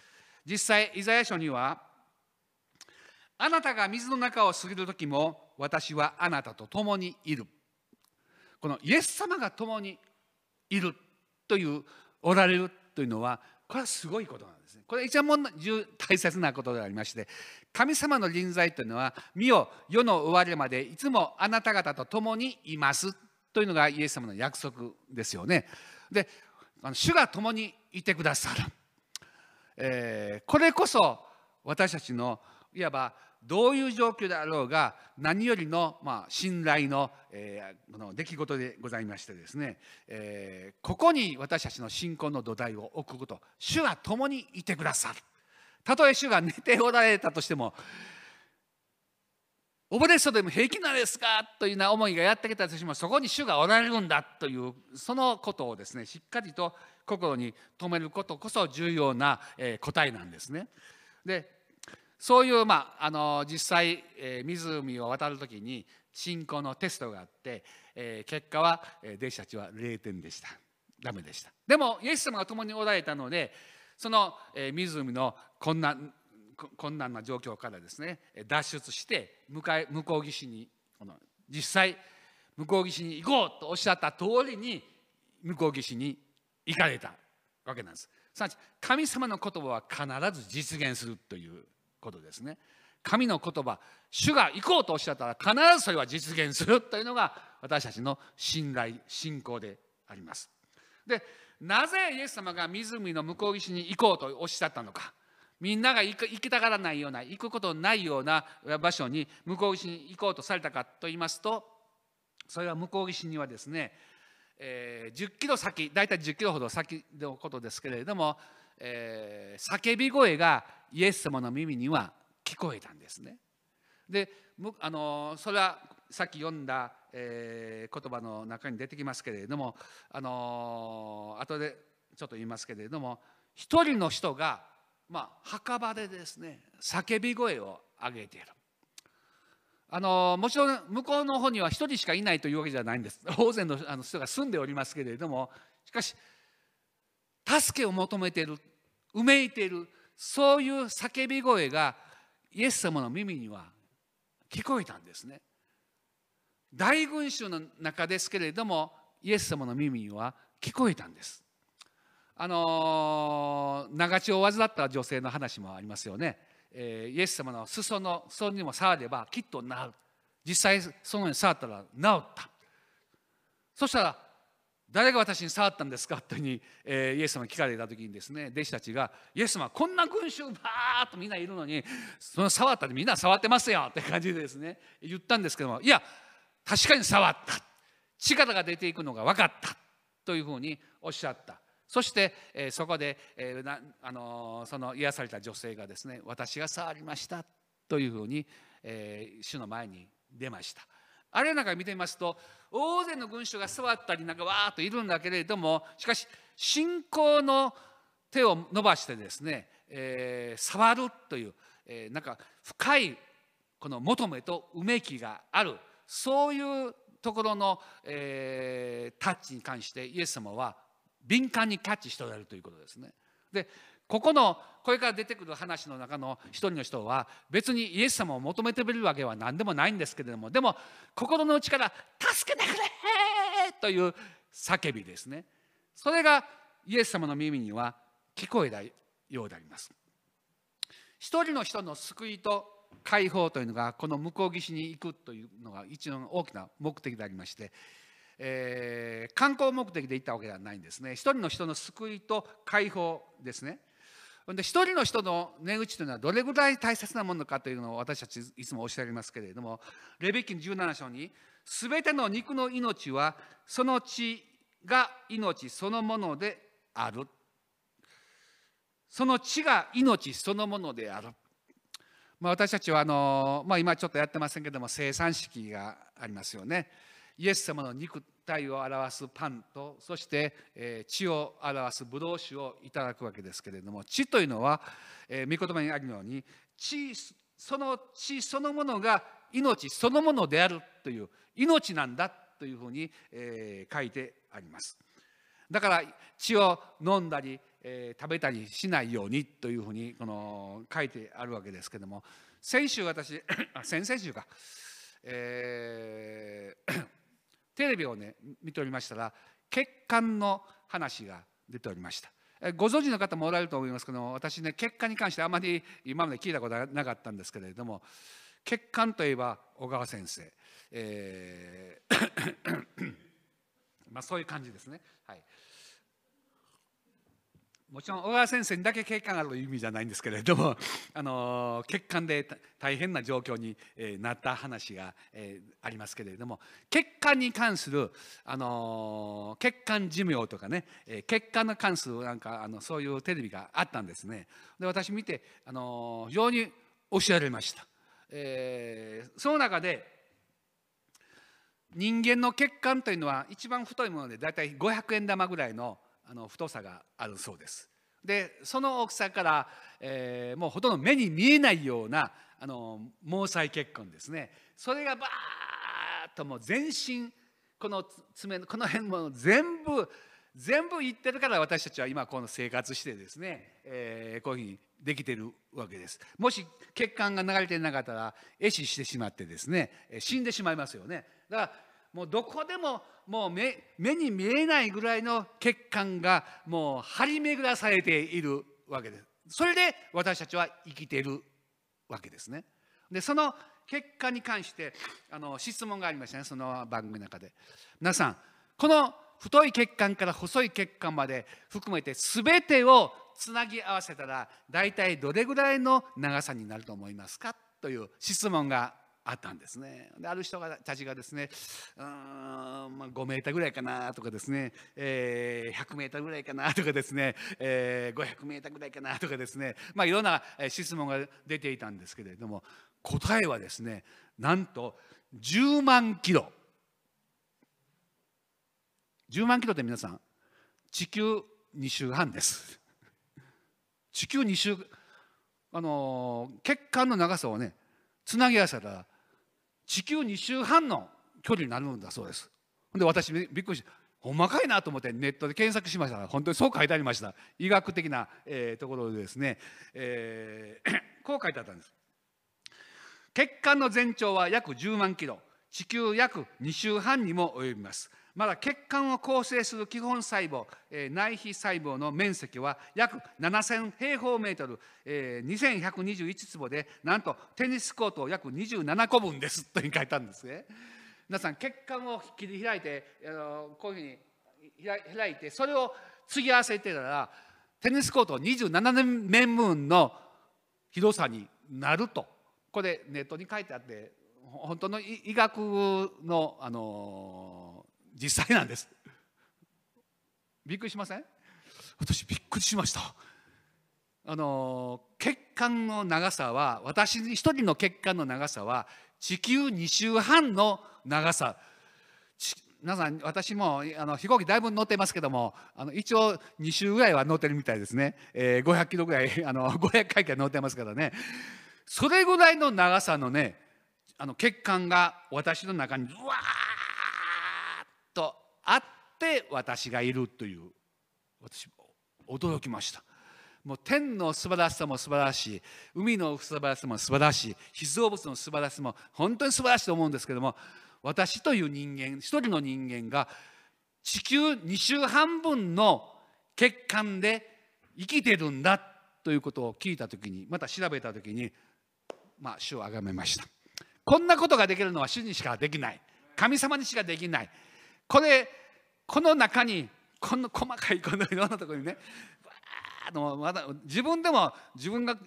実際イザヤ書にはあなたが水の中を過ぎる時も私はあなたと共にいるこのイエス様が共にいるというおられるというのはこれはすごいことなんですね。これ一番大切なことでありまして神様の臨在というのは「見よ世の終わりまでいつもあなた方と共にいます」というのがイエス様の約束ですよね。で主が共にいてくださる、えー、これこそ私たちのいわばどういう状況であろうが何よりの、ま、信頼の,、え、この出来事でございましてですね、え、ここに私たちの信仰の土台を置くこと主が共にいてくださるたとえ主が寝ておられたとしても溺れそうでも平気なんですかというような思いがやってきたとしてもそこに主がおられるんだというそのことをですねしっかりと心に留めることこそ重要な答えなんですね。でそういう、まあ、あの実際、えー、湖を渡る時に信仰のテストがあって、えー、結果は、えー、弟子たちは0点でしたダメでしたでもイエス様が共におられたのでその、えー、湖の困難困難な状況からですね脱出して向かい向こう岸にこの実際向こう岸に行こうとおっしゃった通りに向こう岸に行かれたわけなんです。すなわち神様の言葉は必ず実現するということですね。神の言葉主が行こうとおっしゃったら必ずそれは実現するというのが私たちの信頼信仰であります。でなぜイエス様が湖の向こう岸に行こうとおっしゃったのかみんなが行きたがらないような行くことないような場所に向こう岸に行こうとされたかと言いますとそれは向こう岸にはですね、えー、10キロ先大体10キロほど先のことですけれども、えー、叫び声がイエス様の耳には聞こえたんですね。であのそれはさっき読んだ、えー、言葉の中に出てきますけれどもあの後でちょっと言いますけれども一人の人が、まあ、墓場でですね叫び声を上げている。あのもちろん向こうの方には一人しかいないというわけじゃないんです大勢の人が住んでおりますけれどもしかし助けを求めているうめいているそういう叫び声がイエス様の耳には聞こえたんですね。大群衆の中ですけれどもイエス様の耳には聞こえたんです。あの長血を患った女性の話もありますよね。えー、イエス様の裾の裾にも触ればきっと治る。実際そのように触ったら治った。そしたら誰が私に触ったんですか？というふうに、えー、イエス様に聞かれた時にですね弟子たちが「イエス様こんな群衆バーッとみんないるのにその触ったらみんな触ってますよ」って感じでですね言ったんですけどもいや確かに触った。力が出ていくのが分かった。というふうにおっしゃった。そして、えー、そこで、えーなあの、その癒された女性がですね私が触りました。というふうに、えー、主の前に出ました。あれなんか見てみますと大勢の群衆が座ったりなんかわーっといるんだけれどもしかし信仰の手を伸ばしてですね、えー、触るという、えー、なんか深いこの求めとうめきがあるそういうところの、えー、タッチに関してイエス様は敏感にキャッチしておられるということですね。でここのこれから出てくる話の中の一人の人は別にイエス様を求めてくれるわけは何でもないんですけれどもでも心の内から「助けてくれ!」という叫びですね。それがイエス様の耳には聞こえたようであります。一人の人の救いと解放というのがこの向こう岸に行くというのが一番大きな目的でありまして、えー、観光目的で行ったわけではないんですね。一人の人の救いと解放ですね。で一人の人の値打ちというのはどれぐらい大切なものかというのを私たちいつもおっしゃいますけれどもレビキン17章に「すべての肉の命はその血が命そのものである」その血が命そのものである。まあ、私たちはあの、まあ、今ちょっとやってませんけども生産式がありますよね。イエス様の肉体を表すパンとそして、えー血を表すブドウ酒をいただくわけですけれども血というのは、えー、御言葉にあるように血その血そのものが命そのものであるという命なんだというふうに、えー書いてあります。だから血を飲んだり、えー食べたりしないようにというふうにこの書いてあるわけですけども先週私 あ先々週か、えーテレビをね見ておりましたら血管の話が出ておりました。ご存知の方もおられると思いますけども私ね血管に関してあまり今まで聞いたことがなかったんですけれども血管といえば小川先生、えー まあそういう感じですね。はいもちろん小川先生にだけ血管があるという意味じゃないんですけれども、あの血管で大変な状況に、なった話が、ありますけれども血管に関する、あの血管寿命とかね、えー血管の関するなんかあのそういうテレビがあったんですね。で私見て、あの非常に教えられました。えーその中で人間の血管というのは一番太いものでだいたい500円玉ぐらいのあの太さがあるそうです。でその大きさから、えーもうほとんど目に見えないようなあの毛細血管ですね。それがバーッともう全身この爪のこの辺も全部全部いってるから私たちは今この生活してですね、えーこういうふうにできてるわけです。もし血管が流れてなかったら壊死してしまってですね死んでしまいますよね。だからもうどこでももう目目に見えないぐらいの血管がもう張り巡らされているわけです。それで私たちは生きているわけですね。でその血管に関してあの質問がありましたねその番組の中で。皆さんこの太い血管から細い血管まで含めて全てをつなぎ合わせたら大体どれぐらいの長さになると思いますか？という質問があったんですね。である人がたちがですねうん、まあ、5メーターぐらいかなとかですね、えー100メーターぐらいかなとかですね、えー500メーターぐらいかなとかですね、まあ、いろんな質問が出ていたんですけれども答えはですねなんと10万キロ10万キロって皆さん地球2周半です地球2周あのー血管の長さをねつなぎ合わせたら地球2周半の距離になるんだそうです。で私びっくりしてほんまかいなと思ってネットで検索しました。本当にそう書いてありました。医学的な、えーところでですね、えー こう書いてあったんです。血管の全長は約10万キロ。地球約2周半にも及びます。まだ血管を構成する基本細胞、えー内皮細胞の面積は約7000平方メートル、えー2121坪でなんとテニスコート約27個分です と書いてあるんですね。皆さん血管を切り開いてあのこういうふうに開いてそれを継ぎ合わせてたらテニスコート27面分の広さになると。これネットに書いてあって本当の医医学の、あの実際なんです。びっくりしません？私びっくりしました。あの血管の長さは私一人の血管の長さは地球2周半の長さ。ち皆さん私もあの飛行機だいぶ乗ってますけどもあの一応2周ぐらいは乗ってるみたいですね、えー500キロぐらい あの500回から乗ってますからね。それぐらいの長さのねあの血管が私の中にうわーあって私がいるという私驚きました。もう天の素晴らしさも素晴らしい海の素晴らしさも素晴らしい被造物の素晴らしさも本当に素晴らしいと思うんですけども私という人間一人の人間が地球2周半分の血管で生きてるんだということを聞いた時にまた調べた時にまあ主を崇めました。こんなことができるのは主にしかできない。神様にしかできない。これこの中にこの細かいこのいろんなところにねわーっとまだ自分でも自分が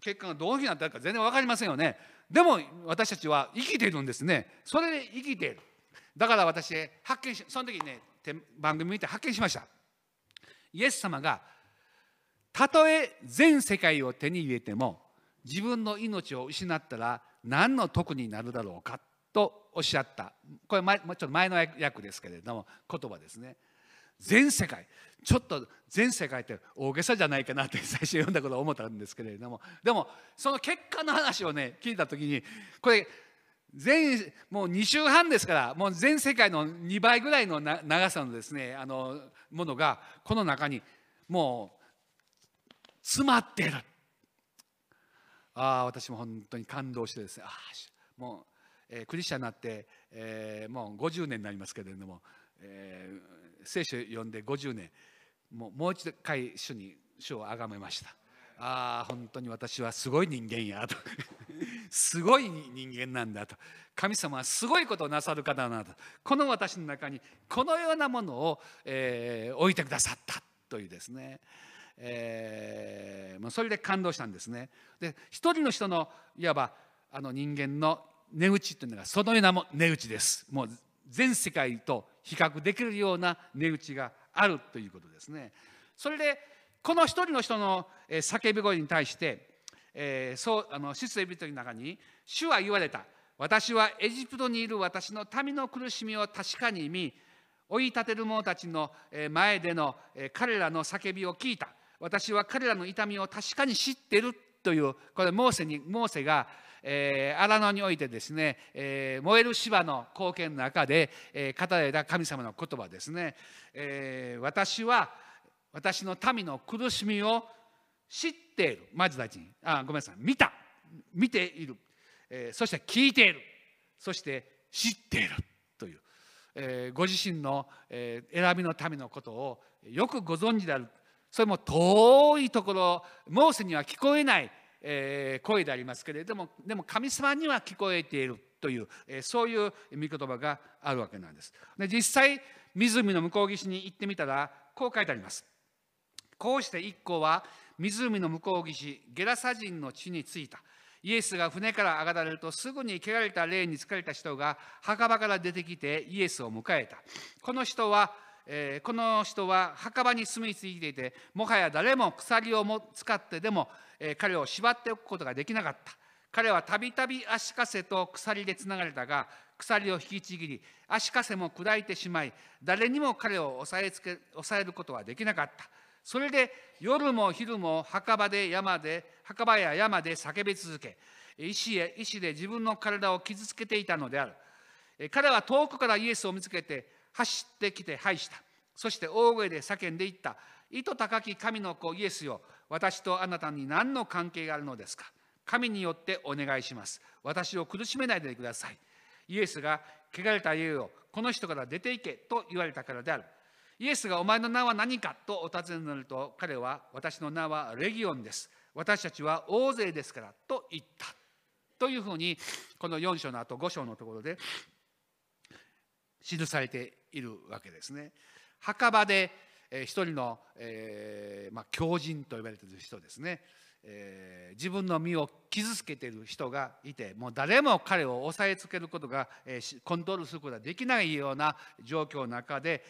血管がどういうふうになってるか全然分かりませんよね。でも私たちは生きているんですね。それで生きている。だから私発見しその時にね番組見て発見しました。イエス様がたとえ全世界を手に入れても自分の命を失ったら何の得になるだろうかとおっしゃった。これ前ちょっと前の訳ですけれども言葉ですね。全世界。ちょっと全世界って大げさじゃないかなって 最初読んだことを思ったんですけれども。でもその結果の話をね聞いた時にこれ全もう2週半ですからもう全世界の2倍ぐらいの長さのですねあのものがこの中にもう詰まってる。ああ私も本当に感動してですね。ああもう、え、クリスチャンになって、えー、もう50年になりますけれども、えー、聖書読んで50年もうもう一回主に主を崇めました。ああ本当に私はすごい人間やと。すごい人間なんだと。神様はすごいことをなさる方だなと。この私の中にこのようなものを、えー、置いてくださったというですね、えー、それで感動したんですね。で一人の人のいわばあの人間の値打ちというのがそのような値打ちです。もう全世界と比較できるような値打ちがあるということですね。それでこの一人の人の叫び声に対して、えー、そうあの出エビトの中に主は言われた私はエジプトにいる私の民の苦しみを確かに見追い立てる者たちの前での彼らの叫びを聞いた私は彼らの痛みを確かに知ってるというこれモーセにモーセがえー、荒野においてですね、えー、燃える芝の貢献の中で、えー、語られた神様の言葉ですね、えー、私は私の民の苦しみを知っている。まず大事にあごめんなさい。見た。見ている、えー、そして聞いている。そして知っている。という、えー、ご自身の、えー、選びのためのことをよくご存知である。それも遠いところモーセには聞こえない、えー、声でありますけれどもでも神様には聞こえているという、えー、そういう御言葉があるわけなんです。で実際湖の向こう岸に行ってみたらこう書いてあります。こうして一行は湖の向こう岸ゲラサ人の地に着いたイエスが船から上がられるとすぐに汚れた霊に疲れた人が墓場から出てきてイエスを迎えたこの人は、えー、この人は墓場に住み着いていてもはや誰も鎖をも使ってでも、彼を縛っておくことができなかった。彼はたびたび足かせと鎖でつながれたが鎖を引きちぎり足かせも砕いてしまい誰にも彼を押さえつけ抑えることはできなかった。それで夜も昼も墓場で山で墓場や山で叫び続け石へ石で自分の体を傷つけていたのである。彼は遠くからイエスを見つけて走ってきて拝した。そして大声で叫んでいった。糸高き神の子イエスよ。私とあなたに何の関係があるのですか神によってお願いします。私を苦しめないでくださいイエスが汚れた家をこの人から出て行けと言われたからであるイエスがお前の名は何かとお尋ねになると彼は私の名はレギオンです。私たちは大勢ですからと言った。というふうにこの4章の後5章のところで記されているわけですね墓場で一人の、えーまあ、狂人と呼ばれている人ですね、えー、自分の身を傷つけている人がいてもう誰も彼を押さえつけることが、えー、コントロールすることができないような状況の中で、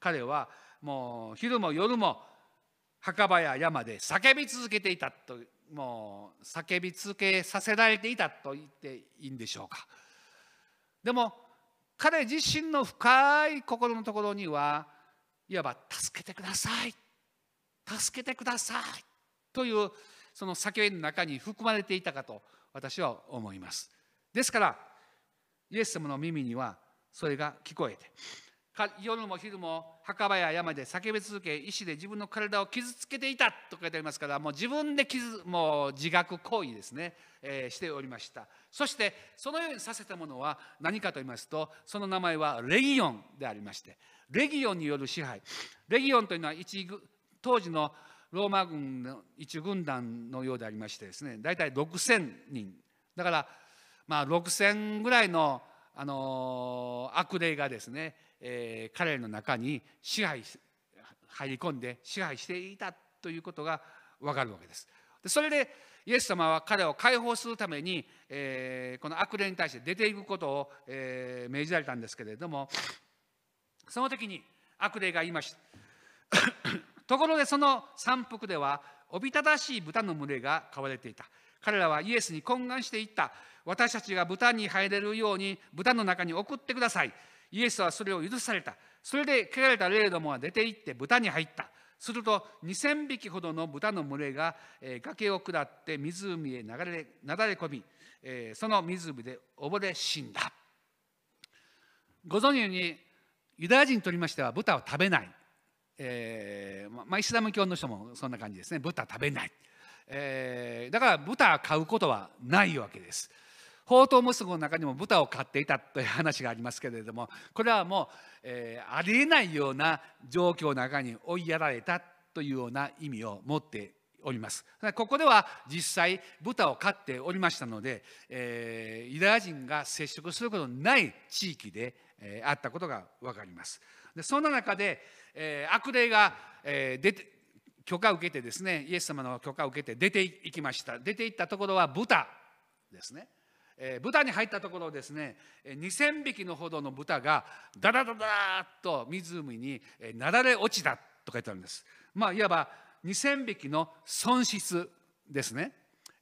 彼はもう昼も夜も墓場や山で叫び続けていたともう叫び続けさせられていたと言っていいんでしょうか。でも彼自身の深い心のところにはいわば「助けてください」「助けてください」というその叫びの中に含まれていたかと私は思います。ですからイエス様の耳にはそれが聞こえて夜も昼も墓場や山で叫び続け石で自分の体を傷つけていたと書いてありますからもう自分で傷もう自覚行為ですね、えー、しておりました。そしてそのようにさせたものは何かと言いますとその名前はレギオンでありましてレギオンによる支配。レギオンというのは一当時のローマ軍の一軍団のようでありましてですね大体6,000人。だからまあ6,000ぐらいの、あのー、悪霊がですねえー、彼の中に支配入り込んで支配していたということが分かるわけです。でそれでイエス様は彼を解放するために、えー、この悪霊に対して出ていくことを、えー、命じられたんですけれどもその時に悪霊が言いました。ところでその山腹ではおびただしい豚の群れが飼われていた。彼らはイエスに懇願していった私たちが豚に入れるように豚の中に送ってくださいイエスはそれを許された。それで汚れた霊どもは出て行って豚に入った。すると2,000匹ほどの豚の群れが、崖を下って湖へ流れなだれ込み、その湖で溺れ死んだ。ご存知のようにユダヤ人にとりましては豚を食べない、えーまあ、イスラム教の人もそんな感じですね。豚食べない、えー、だから豚を飼うことはないわけです。宝刀息子の中にも豚を飼っていたという話がありますけれどもこれはもう、えー、ありえないような状況の中に追いやられたというような意味を持っております。ここでは実際豚を飼っておりましたので、えー、ユダヤ人が接触することのない地域で、えー、あったことが分かります。でそんな中で、えー、悪霊が、えー、出て許可を受けてですねイエス様の許可を受けて出ていきました。出ていったところは豚ですね。えー、豚に入ったところですね2,000匹のほどの豚がダダダダーッと湖になだれ落ちたと書いてあるんです。まあいわば2,000匹の損失ですね、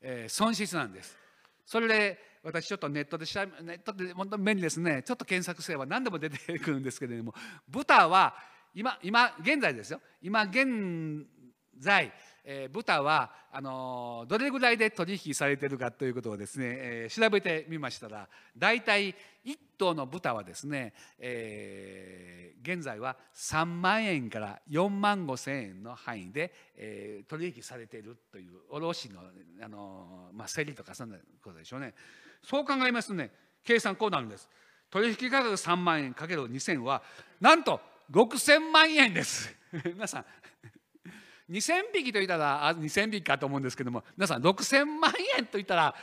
えー、損失なんです。それで私ちょっとネットで調べネットで本当に便利ですねちょっと検索すれば何でも出てくるんですけれども豚は今今現在ですよ今現在えー、豚はあのー、どれぐらいで取引されてるかということをですね、えー、調べてみましたら大体1頭の豚はですね、えー、現在は3万円から4万5千円の範囲で、えー、取引されているという卸の、あのーまあ、競りとかそんなことでしょうね。そう考えますとね計算こうなるんです。取引価格3万円かける2000はなんと6000万円です。皆さん2,000匹といったらあ2,000匹かと思うんですけども皆さん6,000万円といったら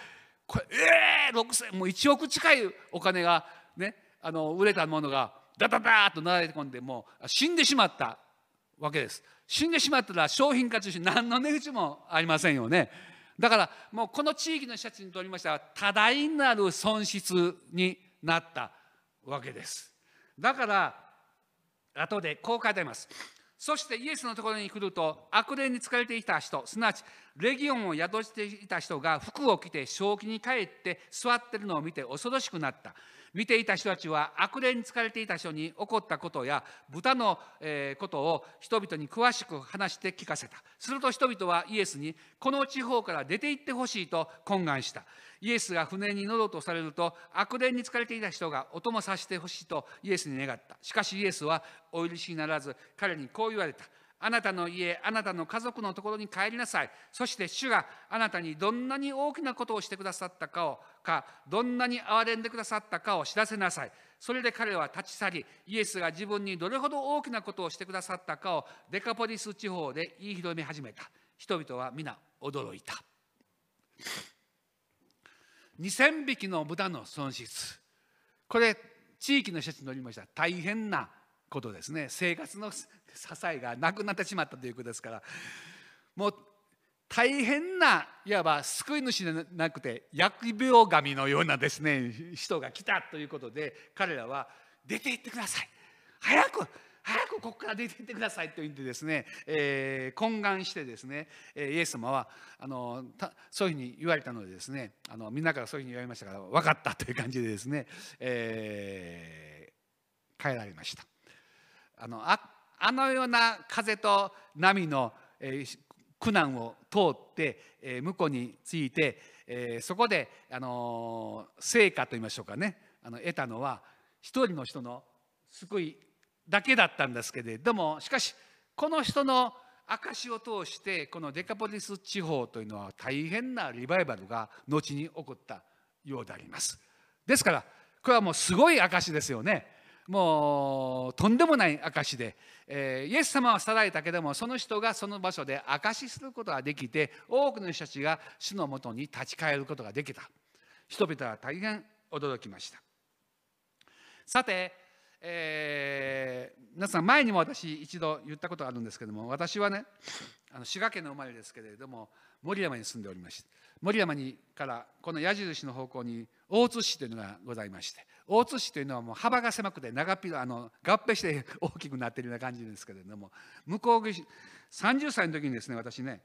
これえー、6,000もう1億近いお金がねあの売れたものがダダダーッと流れ込んでもう死んでしまったわけです。死んでしまったら商品化中止何の値打ちもありませんよね。だからもうこの地域の人たちにとりましては多大なる損失になったわけです。だから後でこう書いてあります。そしてイエスのところに来ると悪霊に疲れていた人すなわちレギオンを宿していた人が服を着て正気に帰って座ってるのを見て恐ろしくなった。見ていた人たちは悪霊に疲れていた人に起こったことや豚のことを人々に詳しく話して聞かせた。すると人々はイエスにこの地方から出て行ってほしいと懇願した。イエスが船に乗ろうとされると悪霊に疲れていた人がお供させてほしいとイエスに願った。しかしイエスはお許しにならず彼にこう言われた。あなたの家あなたの家族のところに帰りなさい。そして主があなたにどんなに大きなことをしてくださったかをかどんなに憐れんでくださったかを知らせなさい。それで彼は立ち去りイエスが自分にどれほど大きなことをしてくださったかをデカポリス地方で言い広め始めた。人々は皆驚いた。2,000匹の豚の損失。これ地域の人たちに乗りました。大変なことですね。生活の支えがなくなってしまったということですから。もう大変ないわば救い主でなくて疫病神のようなですね人が来たということで彼らは出て行ってください。早く早くここから出て行ってください。と言ってですね、えー、懇願してですねイエス様はあのそういうふうに言われたのでですねあのみんなからそういうふうに言われましたから分かったという感じでですね、えー、帰られました。あのああのような風と波の、えー、苦難を通って、えー、向こうに着いて、えー、そこで、あの成果といいましょうかねあの得たのは一人の人の救いだけだったんですけれどもしかしこの人の証を通してこのデカポリス地方というのは大変なリバイバルが後に起こったようであります。ですからこれはもうすごい証ですよね。もうとんでもない証で、えー、イエス様はさられたけどもその人がその場所で証しすることができて多くの人たちが主のもとに立ち返ることができた。人々は大変驚きました。さてえー、皆さん前にも私一度言ったことがあるんですけども私はねあの滋賀県の生まれですけれども森山に住んでおりまして森山にからこの矢印の方向に大津市というのがございまして大津市というのはもう幅が狭くて長っあの合併して大きくなっているような感じですけれども向こう岸30歳の時にですね私ね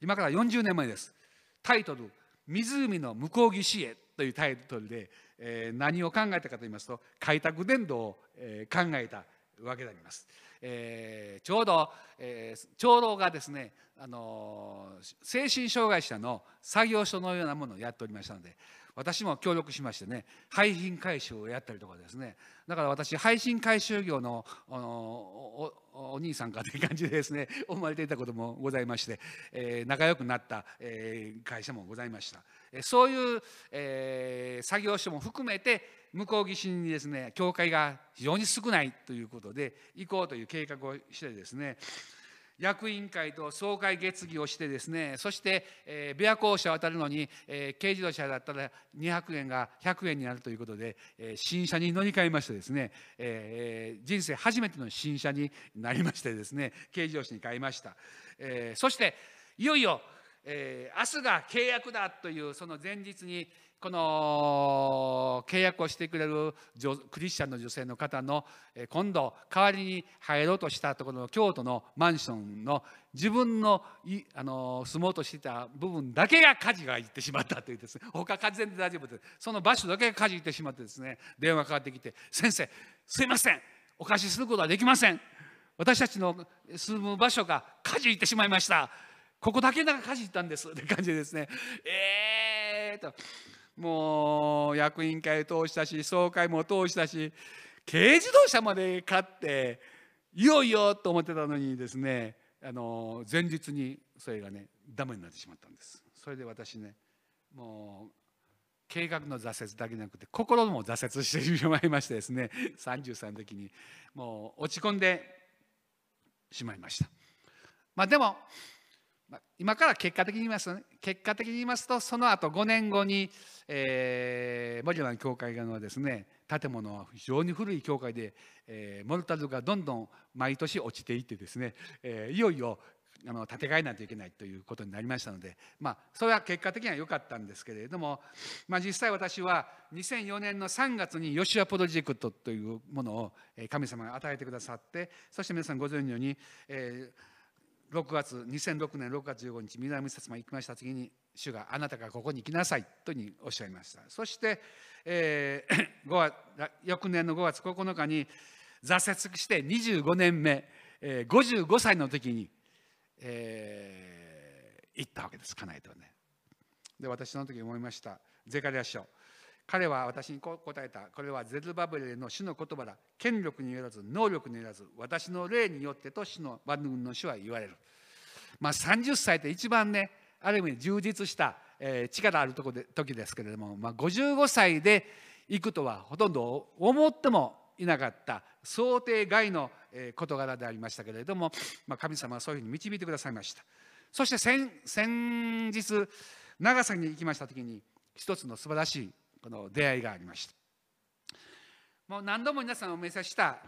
今から40年前ですタイトル「湖の向こう岸へ」というタイトルで、えー、何を考えたかといいますと開拓伝道を、えー、考えたわけであります。えー、ちょうど、えー、長老がですね、あのー、精神障害者の作業所のようなものをやっておりましたので私も協力しましてね廃品回収をやったりとかですね。だから私配信回収業のおお兄さんかという感じでですね 思われていたこともございまして、えー、仲良くなった、えー、会社もございました、そういう、えー、作業所も含めて向こう岸にですね教会が非常に少ないということで行こうという計画をしてですね役員会と総会決議をしてですねそして、えー、琵琶湖を渡るのに、えー、軽自動車だったら200円が100円になるということで、えー、新車に乗り換えましてですね、えー、人生初めての新車になりましてですね軽自動車に買いました、えー、そしていよいよ、えー、明日が契約だというその前日にこの契約をしてくれるクリスチャンの女性の方の今度代わりに入ろうとしたところの京都のマンションの自分のあの住もうとしていた部分だけが火事がいってしまったというですね。他完全で大丈夫です。その場所だけが火事いってしまってですね。電話かかってきて「先生すいません。お貸しすることはできません。私たちの住む場所が火事いってしまいました。ここだけが火事いったんです」って感じでですね。えーと。もう役員会を通したし総会も通したし軽自動車まで買っていよいよと思ってたのにですねあの前日にそれがねダメになってしまったんです。それで私ねもう計画の挫折だけじゃなくて心も挫折してしまいましてですね33の時にもう落ち込んでしまいました。まあでも今から結果的に言いますとね結果的に言いますとその後5年後に、えー、モリラの教会のですね建物は非常に古い教会で、えー、モルタルがどんどん毎年落ちていってですね、えー、いよいよあの建て替えないといけないということになりましたので、まあ、それは結果的には良かったんですけれども、まあ、実際私は2004年の3月にヨシアプロジェクトというものを神様が与えてくださってそして皆さんご存じのように、えー6月2006年6月15日南薩摩行きました次に主があなたがここに来なさいとにおっしゃいました。そして、えー、5月翌年の5月9日に挫折して25年目、えー、55歳の時に、えー、行ったわけです。家内とね。で私その時思いました。ゼカリア書。彼は私にこう答えた。これはゼルバベルの主の言葉だ。権力によらず能力によらず私の霊によってと主の万軍の主は言われる。まあ30歳って一番ねある意味充実した、えー、力あるとこで時ですけれども、まあ、55歳で行くとはほとんど思ってもいなかった想定外の事柄でありましたけれども、まあ、神様はそういうふうに導いてくださいました。そして先先日長崎に行きました時に一つの素晴らしいこの出会いがありました。もう何度も皆さんお見せした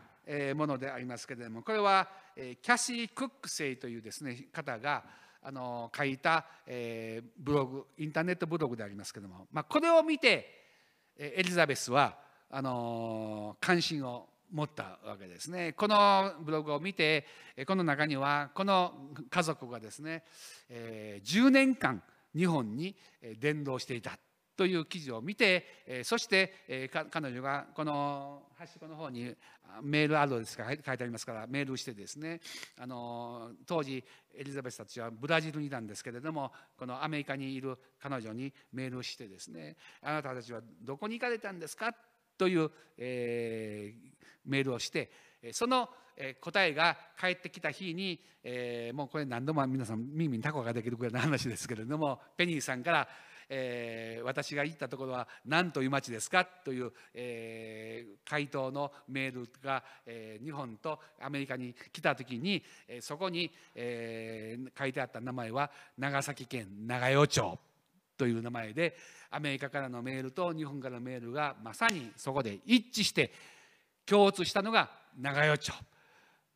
ものでありますけれどもこれはキャシー・クックセイというですね方があの書いたブログインターネットブログでありますけれども、まあ、これを見てエリザベスはあの関心を持ったわけですね。このブログを見てこの中にはこの家族がですね10年間日本に伝道していた。という記事を見て、そして彼女がこの端っこの方にメールアドレスが書いてありますからメールしてですねあの当時エリザベスたちはブラジルにいたんですけれどもこのアメリカにいる彼女にメールしてですねあなたたちはどこに行かれたんですか？という、えー、メールをしてその答えが返ってきた日に、えー、もうこれ何度も皆さん耳にタコができるくらいの話ですけれどもペニーさんから「えー、私が行ったところは何という町ですかという、えー、回答のメールが、えー、日本とアメリカに来た時に、えー、そこに、えー、書いてあった名前は長崎県長与町という名前でアメリカからのメールと日本からのメールがまさにそこで一致して共通したのが長与町。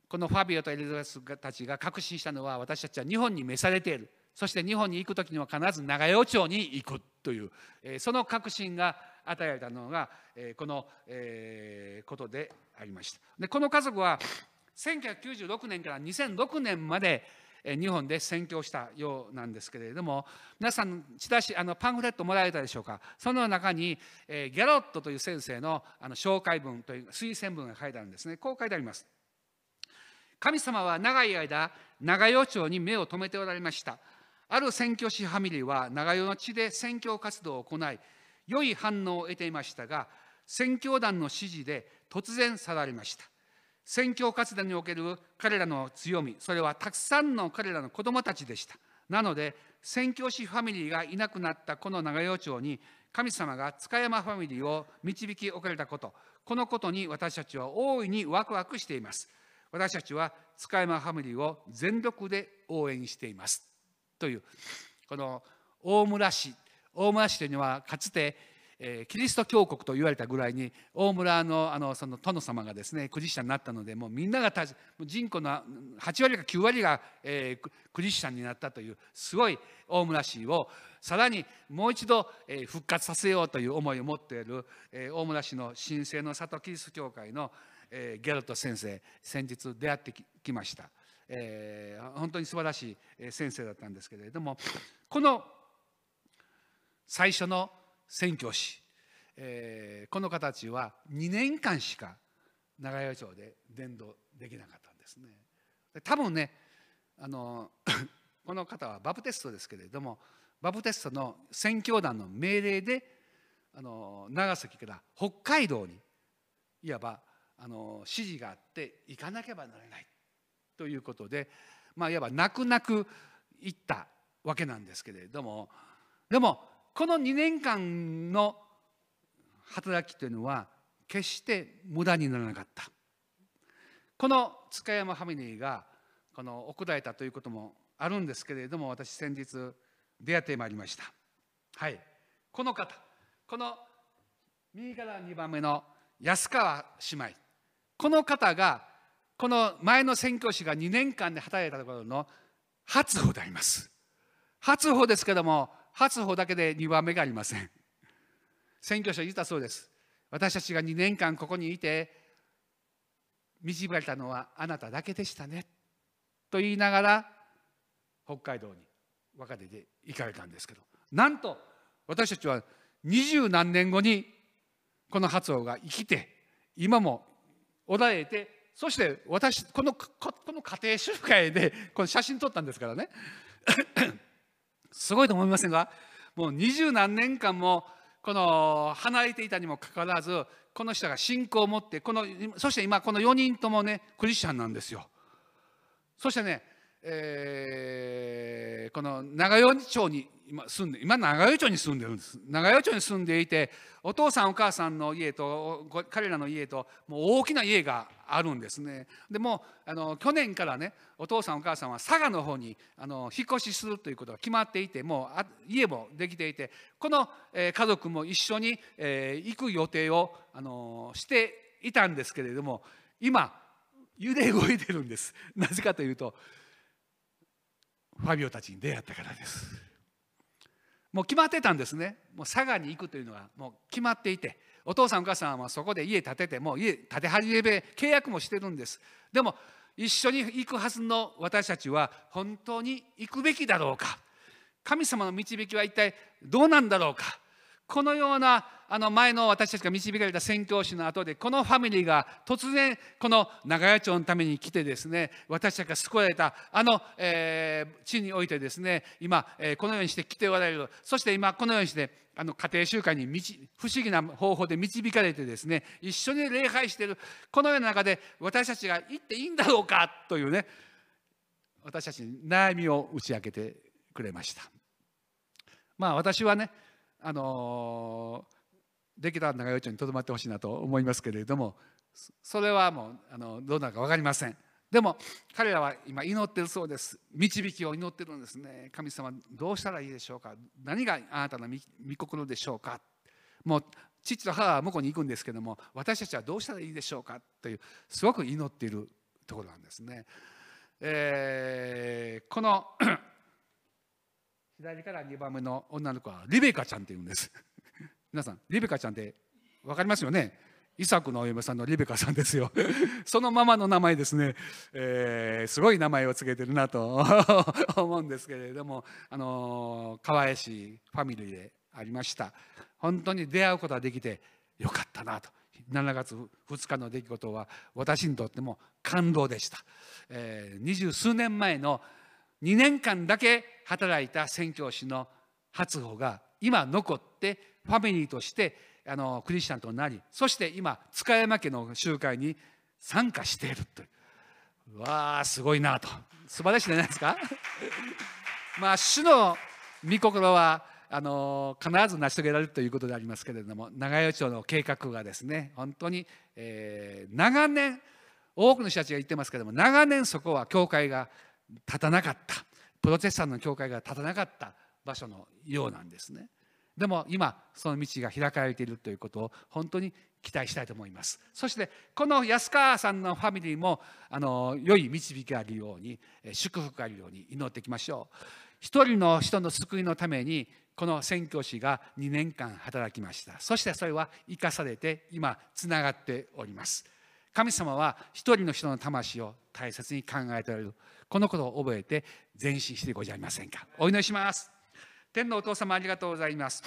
このファビオとエリザベスたちが確信したのは私たちは日本に召されている。そして日本に行く時には必ず長与町に行くというえその確信が与えられたのがえこのえことでありました。でこの家族は1996年から2006年まで日本で宣教したようなんですけれども皆さんチラシあのパンフレットもらえたでしょうか？その中に、えギャロットという先生のあの紹介文という推薦文が書いてあるんですね。こう書いてあります。神様は長い間長与町に目を留めておられました。ある宣教師ファミリーは長与の地で宣教活動を行い良い反応を得ていましたが宣教団の指示で突然去られました。宣教活動における彼らの強みそれはたくさんの彼らの子供たちでした。なので宣教師ファミリーがいなくなったこの長与町に神様が塚山ファミリーを導きおかれたことこのことに私たちは大いにワクワクしています。私たちは塚山ファミリーを全力で応援しています。というこの大村市大村市というのはかつて、キリスト教国と言われたぐらいに大村のあのその殿様がですねクリスチャンになったのでもうみんなが人口の8割か9割が、えー、クリスチャンになったというすごい大村市をさらにもう一度、えー、復活させようという思いを持っている、えー、大村市の神聖の里キリスト教会の、えー、ギャロト先生先日出会ってきました、えー、本当に素晴らしい先生だったんですけれどもこの最初の宣教師、えー、この方たちは2年間しか長屋町で伝道できなかったんですね。多分ねあの この方はバプテストですけれどもバプテストの宣教団の命令であの長崎から北海道にいわばあの指示があって行かなければならない。ということで、まあ、いわば泣く泣く行ったわけなんですけれどもでもこの2年間の働きというのは決して無駄にならなかった。この塚山ファミリーがこの奥大田ということもあるんですけれども私先日出会ってまいりました。はい。この方この右から2番目の安川姉妹。この方がこの前の宣教師が2年間で働いたところの初歩であります。初歩ですけども初歩だけで2番目がありません。宣教師は言ったそうです。私たちが2年間ここにいて導かれたのはあなただけでしたね。と言いながら北海道に別れて行かれたんですけど。なんと私たちは二十何年後にこの初歩が生きて今もおられてそして私このこの家庭集会で この写真撮ったんですからねすごいと思いませんがもう二十何年間もこの離れていたにもかかわらずこの人が信仰を持ってこのそして今この4人ともねクリスチャンなんですよ。そしてね、えー、この長与町に今住んで今長与町に住んでるんです。長与町に住んでいてお父さんお母さんの家と彼らの家ともう大きな家があるんですね。でもあの去年からねお父さんお母さんは佐賀の方にあの引っ越しするということが決まっていてもう家もできていてこの、えー、家族も一緒に、えー、行く予定をあのしていたんですけれども今揺れ動いてるんです。なぜかというとファビオたちに出会ったからです。もう決まってたんですね。もう佐賀に行くというのはもう決まっていてお父さんお母さんはそこで家建ててもう家建て始め契約もしてるんです。でも一緒に行くはずの私たちは本当に行くべきだろうか。神様の導きは一体どうなんだろうか。このようなあの前の私たちが導かれた宣教師の後でこのファミリーが突然この長屋町のために来てですね私たちが救われたあの、えー、地においてですね今、えー、このようにして来ておられるそして今このようにしてあの家庭集会に不思議な方法で導かれてですね一緒に礼拝しているこのような中で私たちが行っていいんだろうかというね私たちに悩みを打ち明けてくれました。まあ私はねあのーできたら長与町にとどまってほしいなと思いますけれどもそれはもうあのどうなるか分かりません。でも彼らは今祈ってるそうです。導きを祈ってるんですね。神様どうしたらいいでしょうか。何があなたの御心でしょうか。もう父と母は向こうに行くんですけども私たちはどうしたらいいでしょうか。というすごく祈っているところなんですね、えー、この左から2番目の女の子はリベカちゃんっていうんです。皆さんリベカちゃんって分かりますよね？イサクのお嫁さんのリベカさんですよ。そのままの名前ですね、えー、すごい名前を付けてるなと思うんですけれどもあの川江市ファミリーでありました。本当に出会うことができてよかったなと。7月2日の出来事は私にとっても感動でした。二十、数年前の2年間だけ働いた宣教師の初歩が今残ってファミリーとしてあのクリスチャンとなりそして今塚山家の集会に参加しているという。わあすごいなと。素晴らしいじゃないですか。まあ主の御心はあの必ず成し遂げられるということでありますけれども長与町の計画がですね本当に、えー、長年多くの人たちが言ってますけれども長年そこは教会が立たなかった。プロテスタントの教会が立たなかった場所のようなんですね。でも今その道が開かれているということを本当に期待したいと思います。そしてこの安川さんのファミリーもあの良い導きがあるように祝福があるように祈っていきましょう。一人の人の救いのためにこの宣教師が2年間働きました。そしてそれは生かされて今つながっております。神様は一人の人の魂を大切に考えておられる。このことを覚えて前進してございませんか？お祈りします。天のお父様ありがとうございます。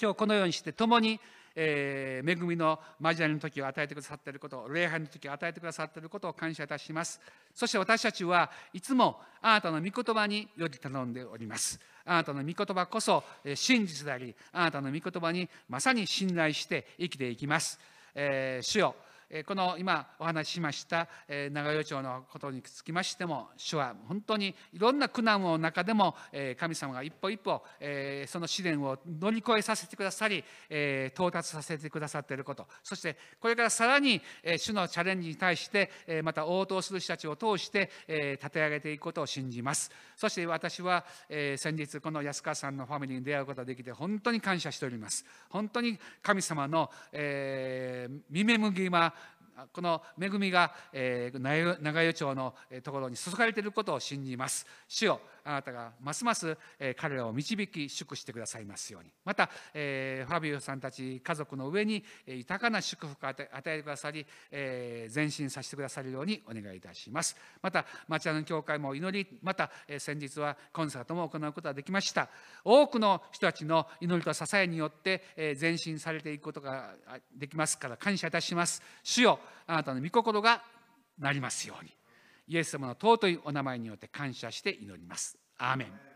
今日このようにして共にえー、恵みの交わりの時を与えてくださっていること礼拝の時を与えてくださっていることを感謝いたします。そして私たちはいつもあなたの御言葉により頼んでおります。あなたの御言葉こそ真実でありあなたの御言葉にまさに信頼して生きていきます、えー、主よこの今お話ししました長与町のことにつきましても主は本当にいろんな苦難の中でも神様が一歩一歩その試練を乗り越えさせてくださり到達させてくださっていること。そしてこれからさらに主のチャレンジに対してまた応答する人たちを通して立て上げていくことを信じます。そして私は先日この安川さんのファミリーに出会うことができて本当に感謝しております。本当に神様の見目麦はこの恵みが、えー、長与町のところに注がれていることを信じます。主よあなたがますます彼らを導き祝してくださいますように。また、えー、ファビオさんたち家族の上に豊かな祝福を与えてくださり、えー、前進させてくださるようにお願いいたします。また町屋の教会も祈りまた、え、先日はコンサートも行うことができました。多くの人たちの祈りと支えによって、え、前進されていくことができますから感謝いたします。主よあなたの御心がなりますようにイエス様の尊いお名前によって感謝して祈ります。アーメン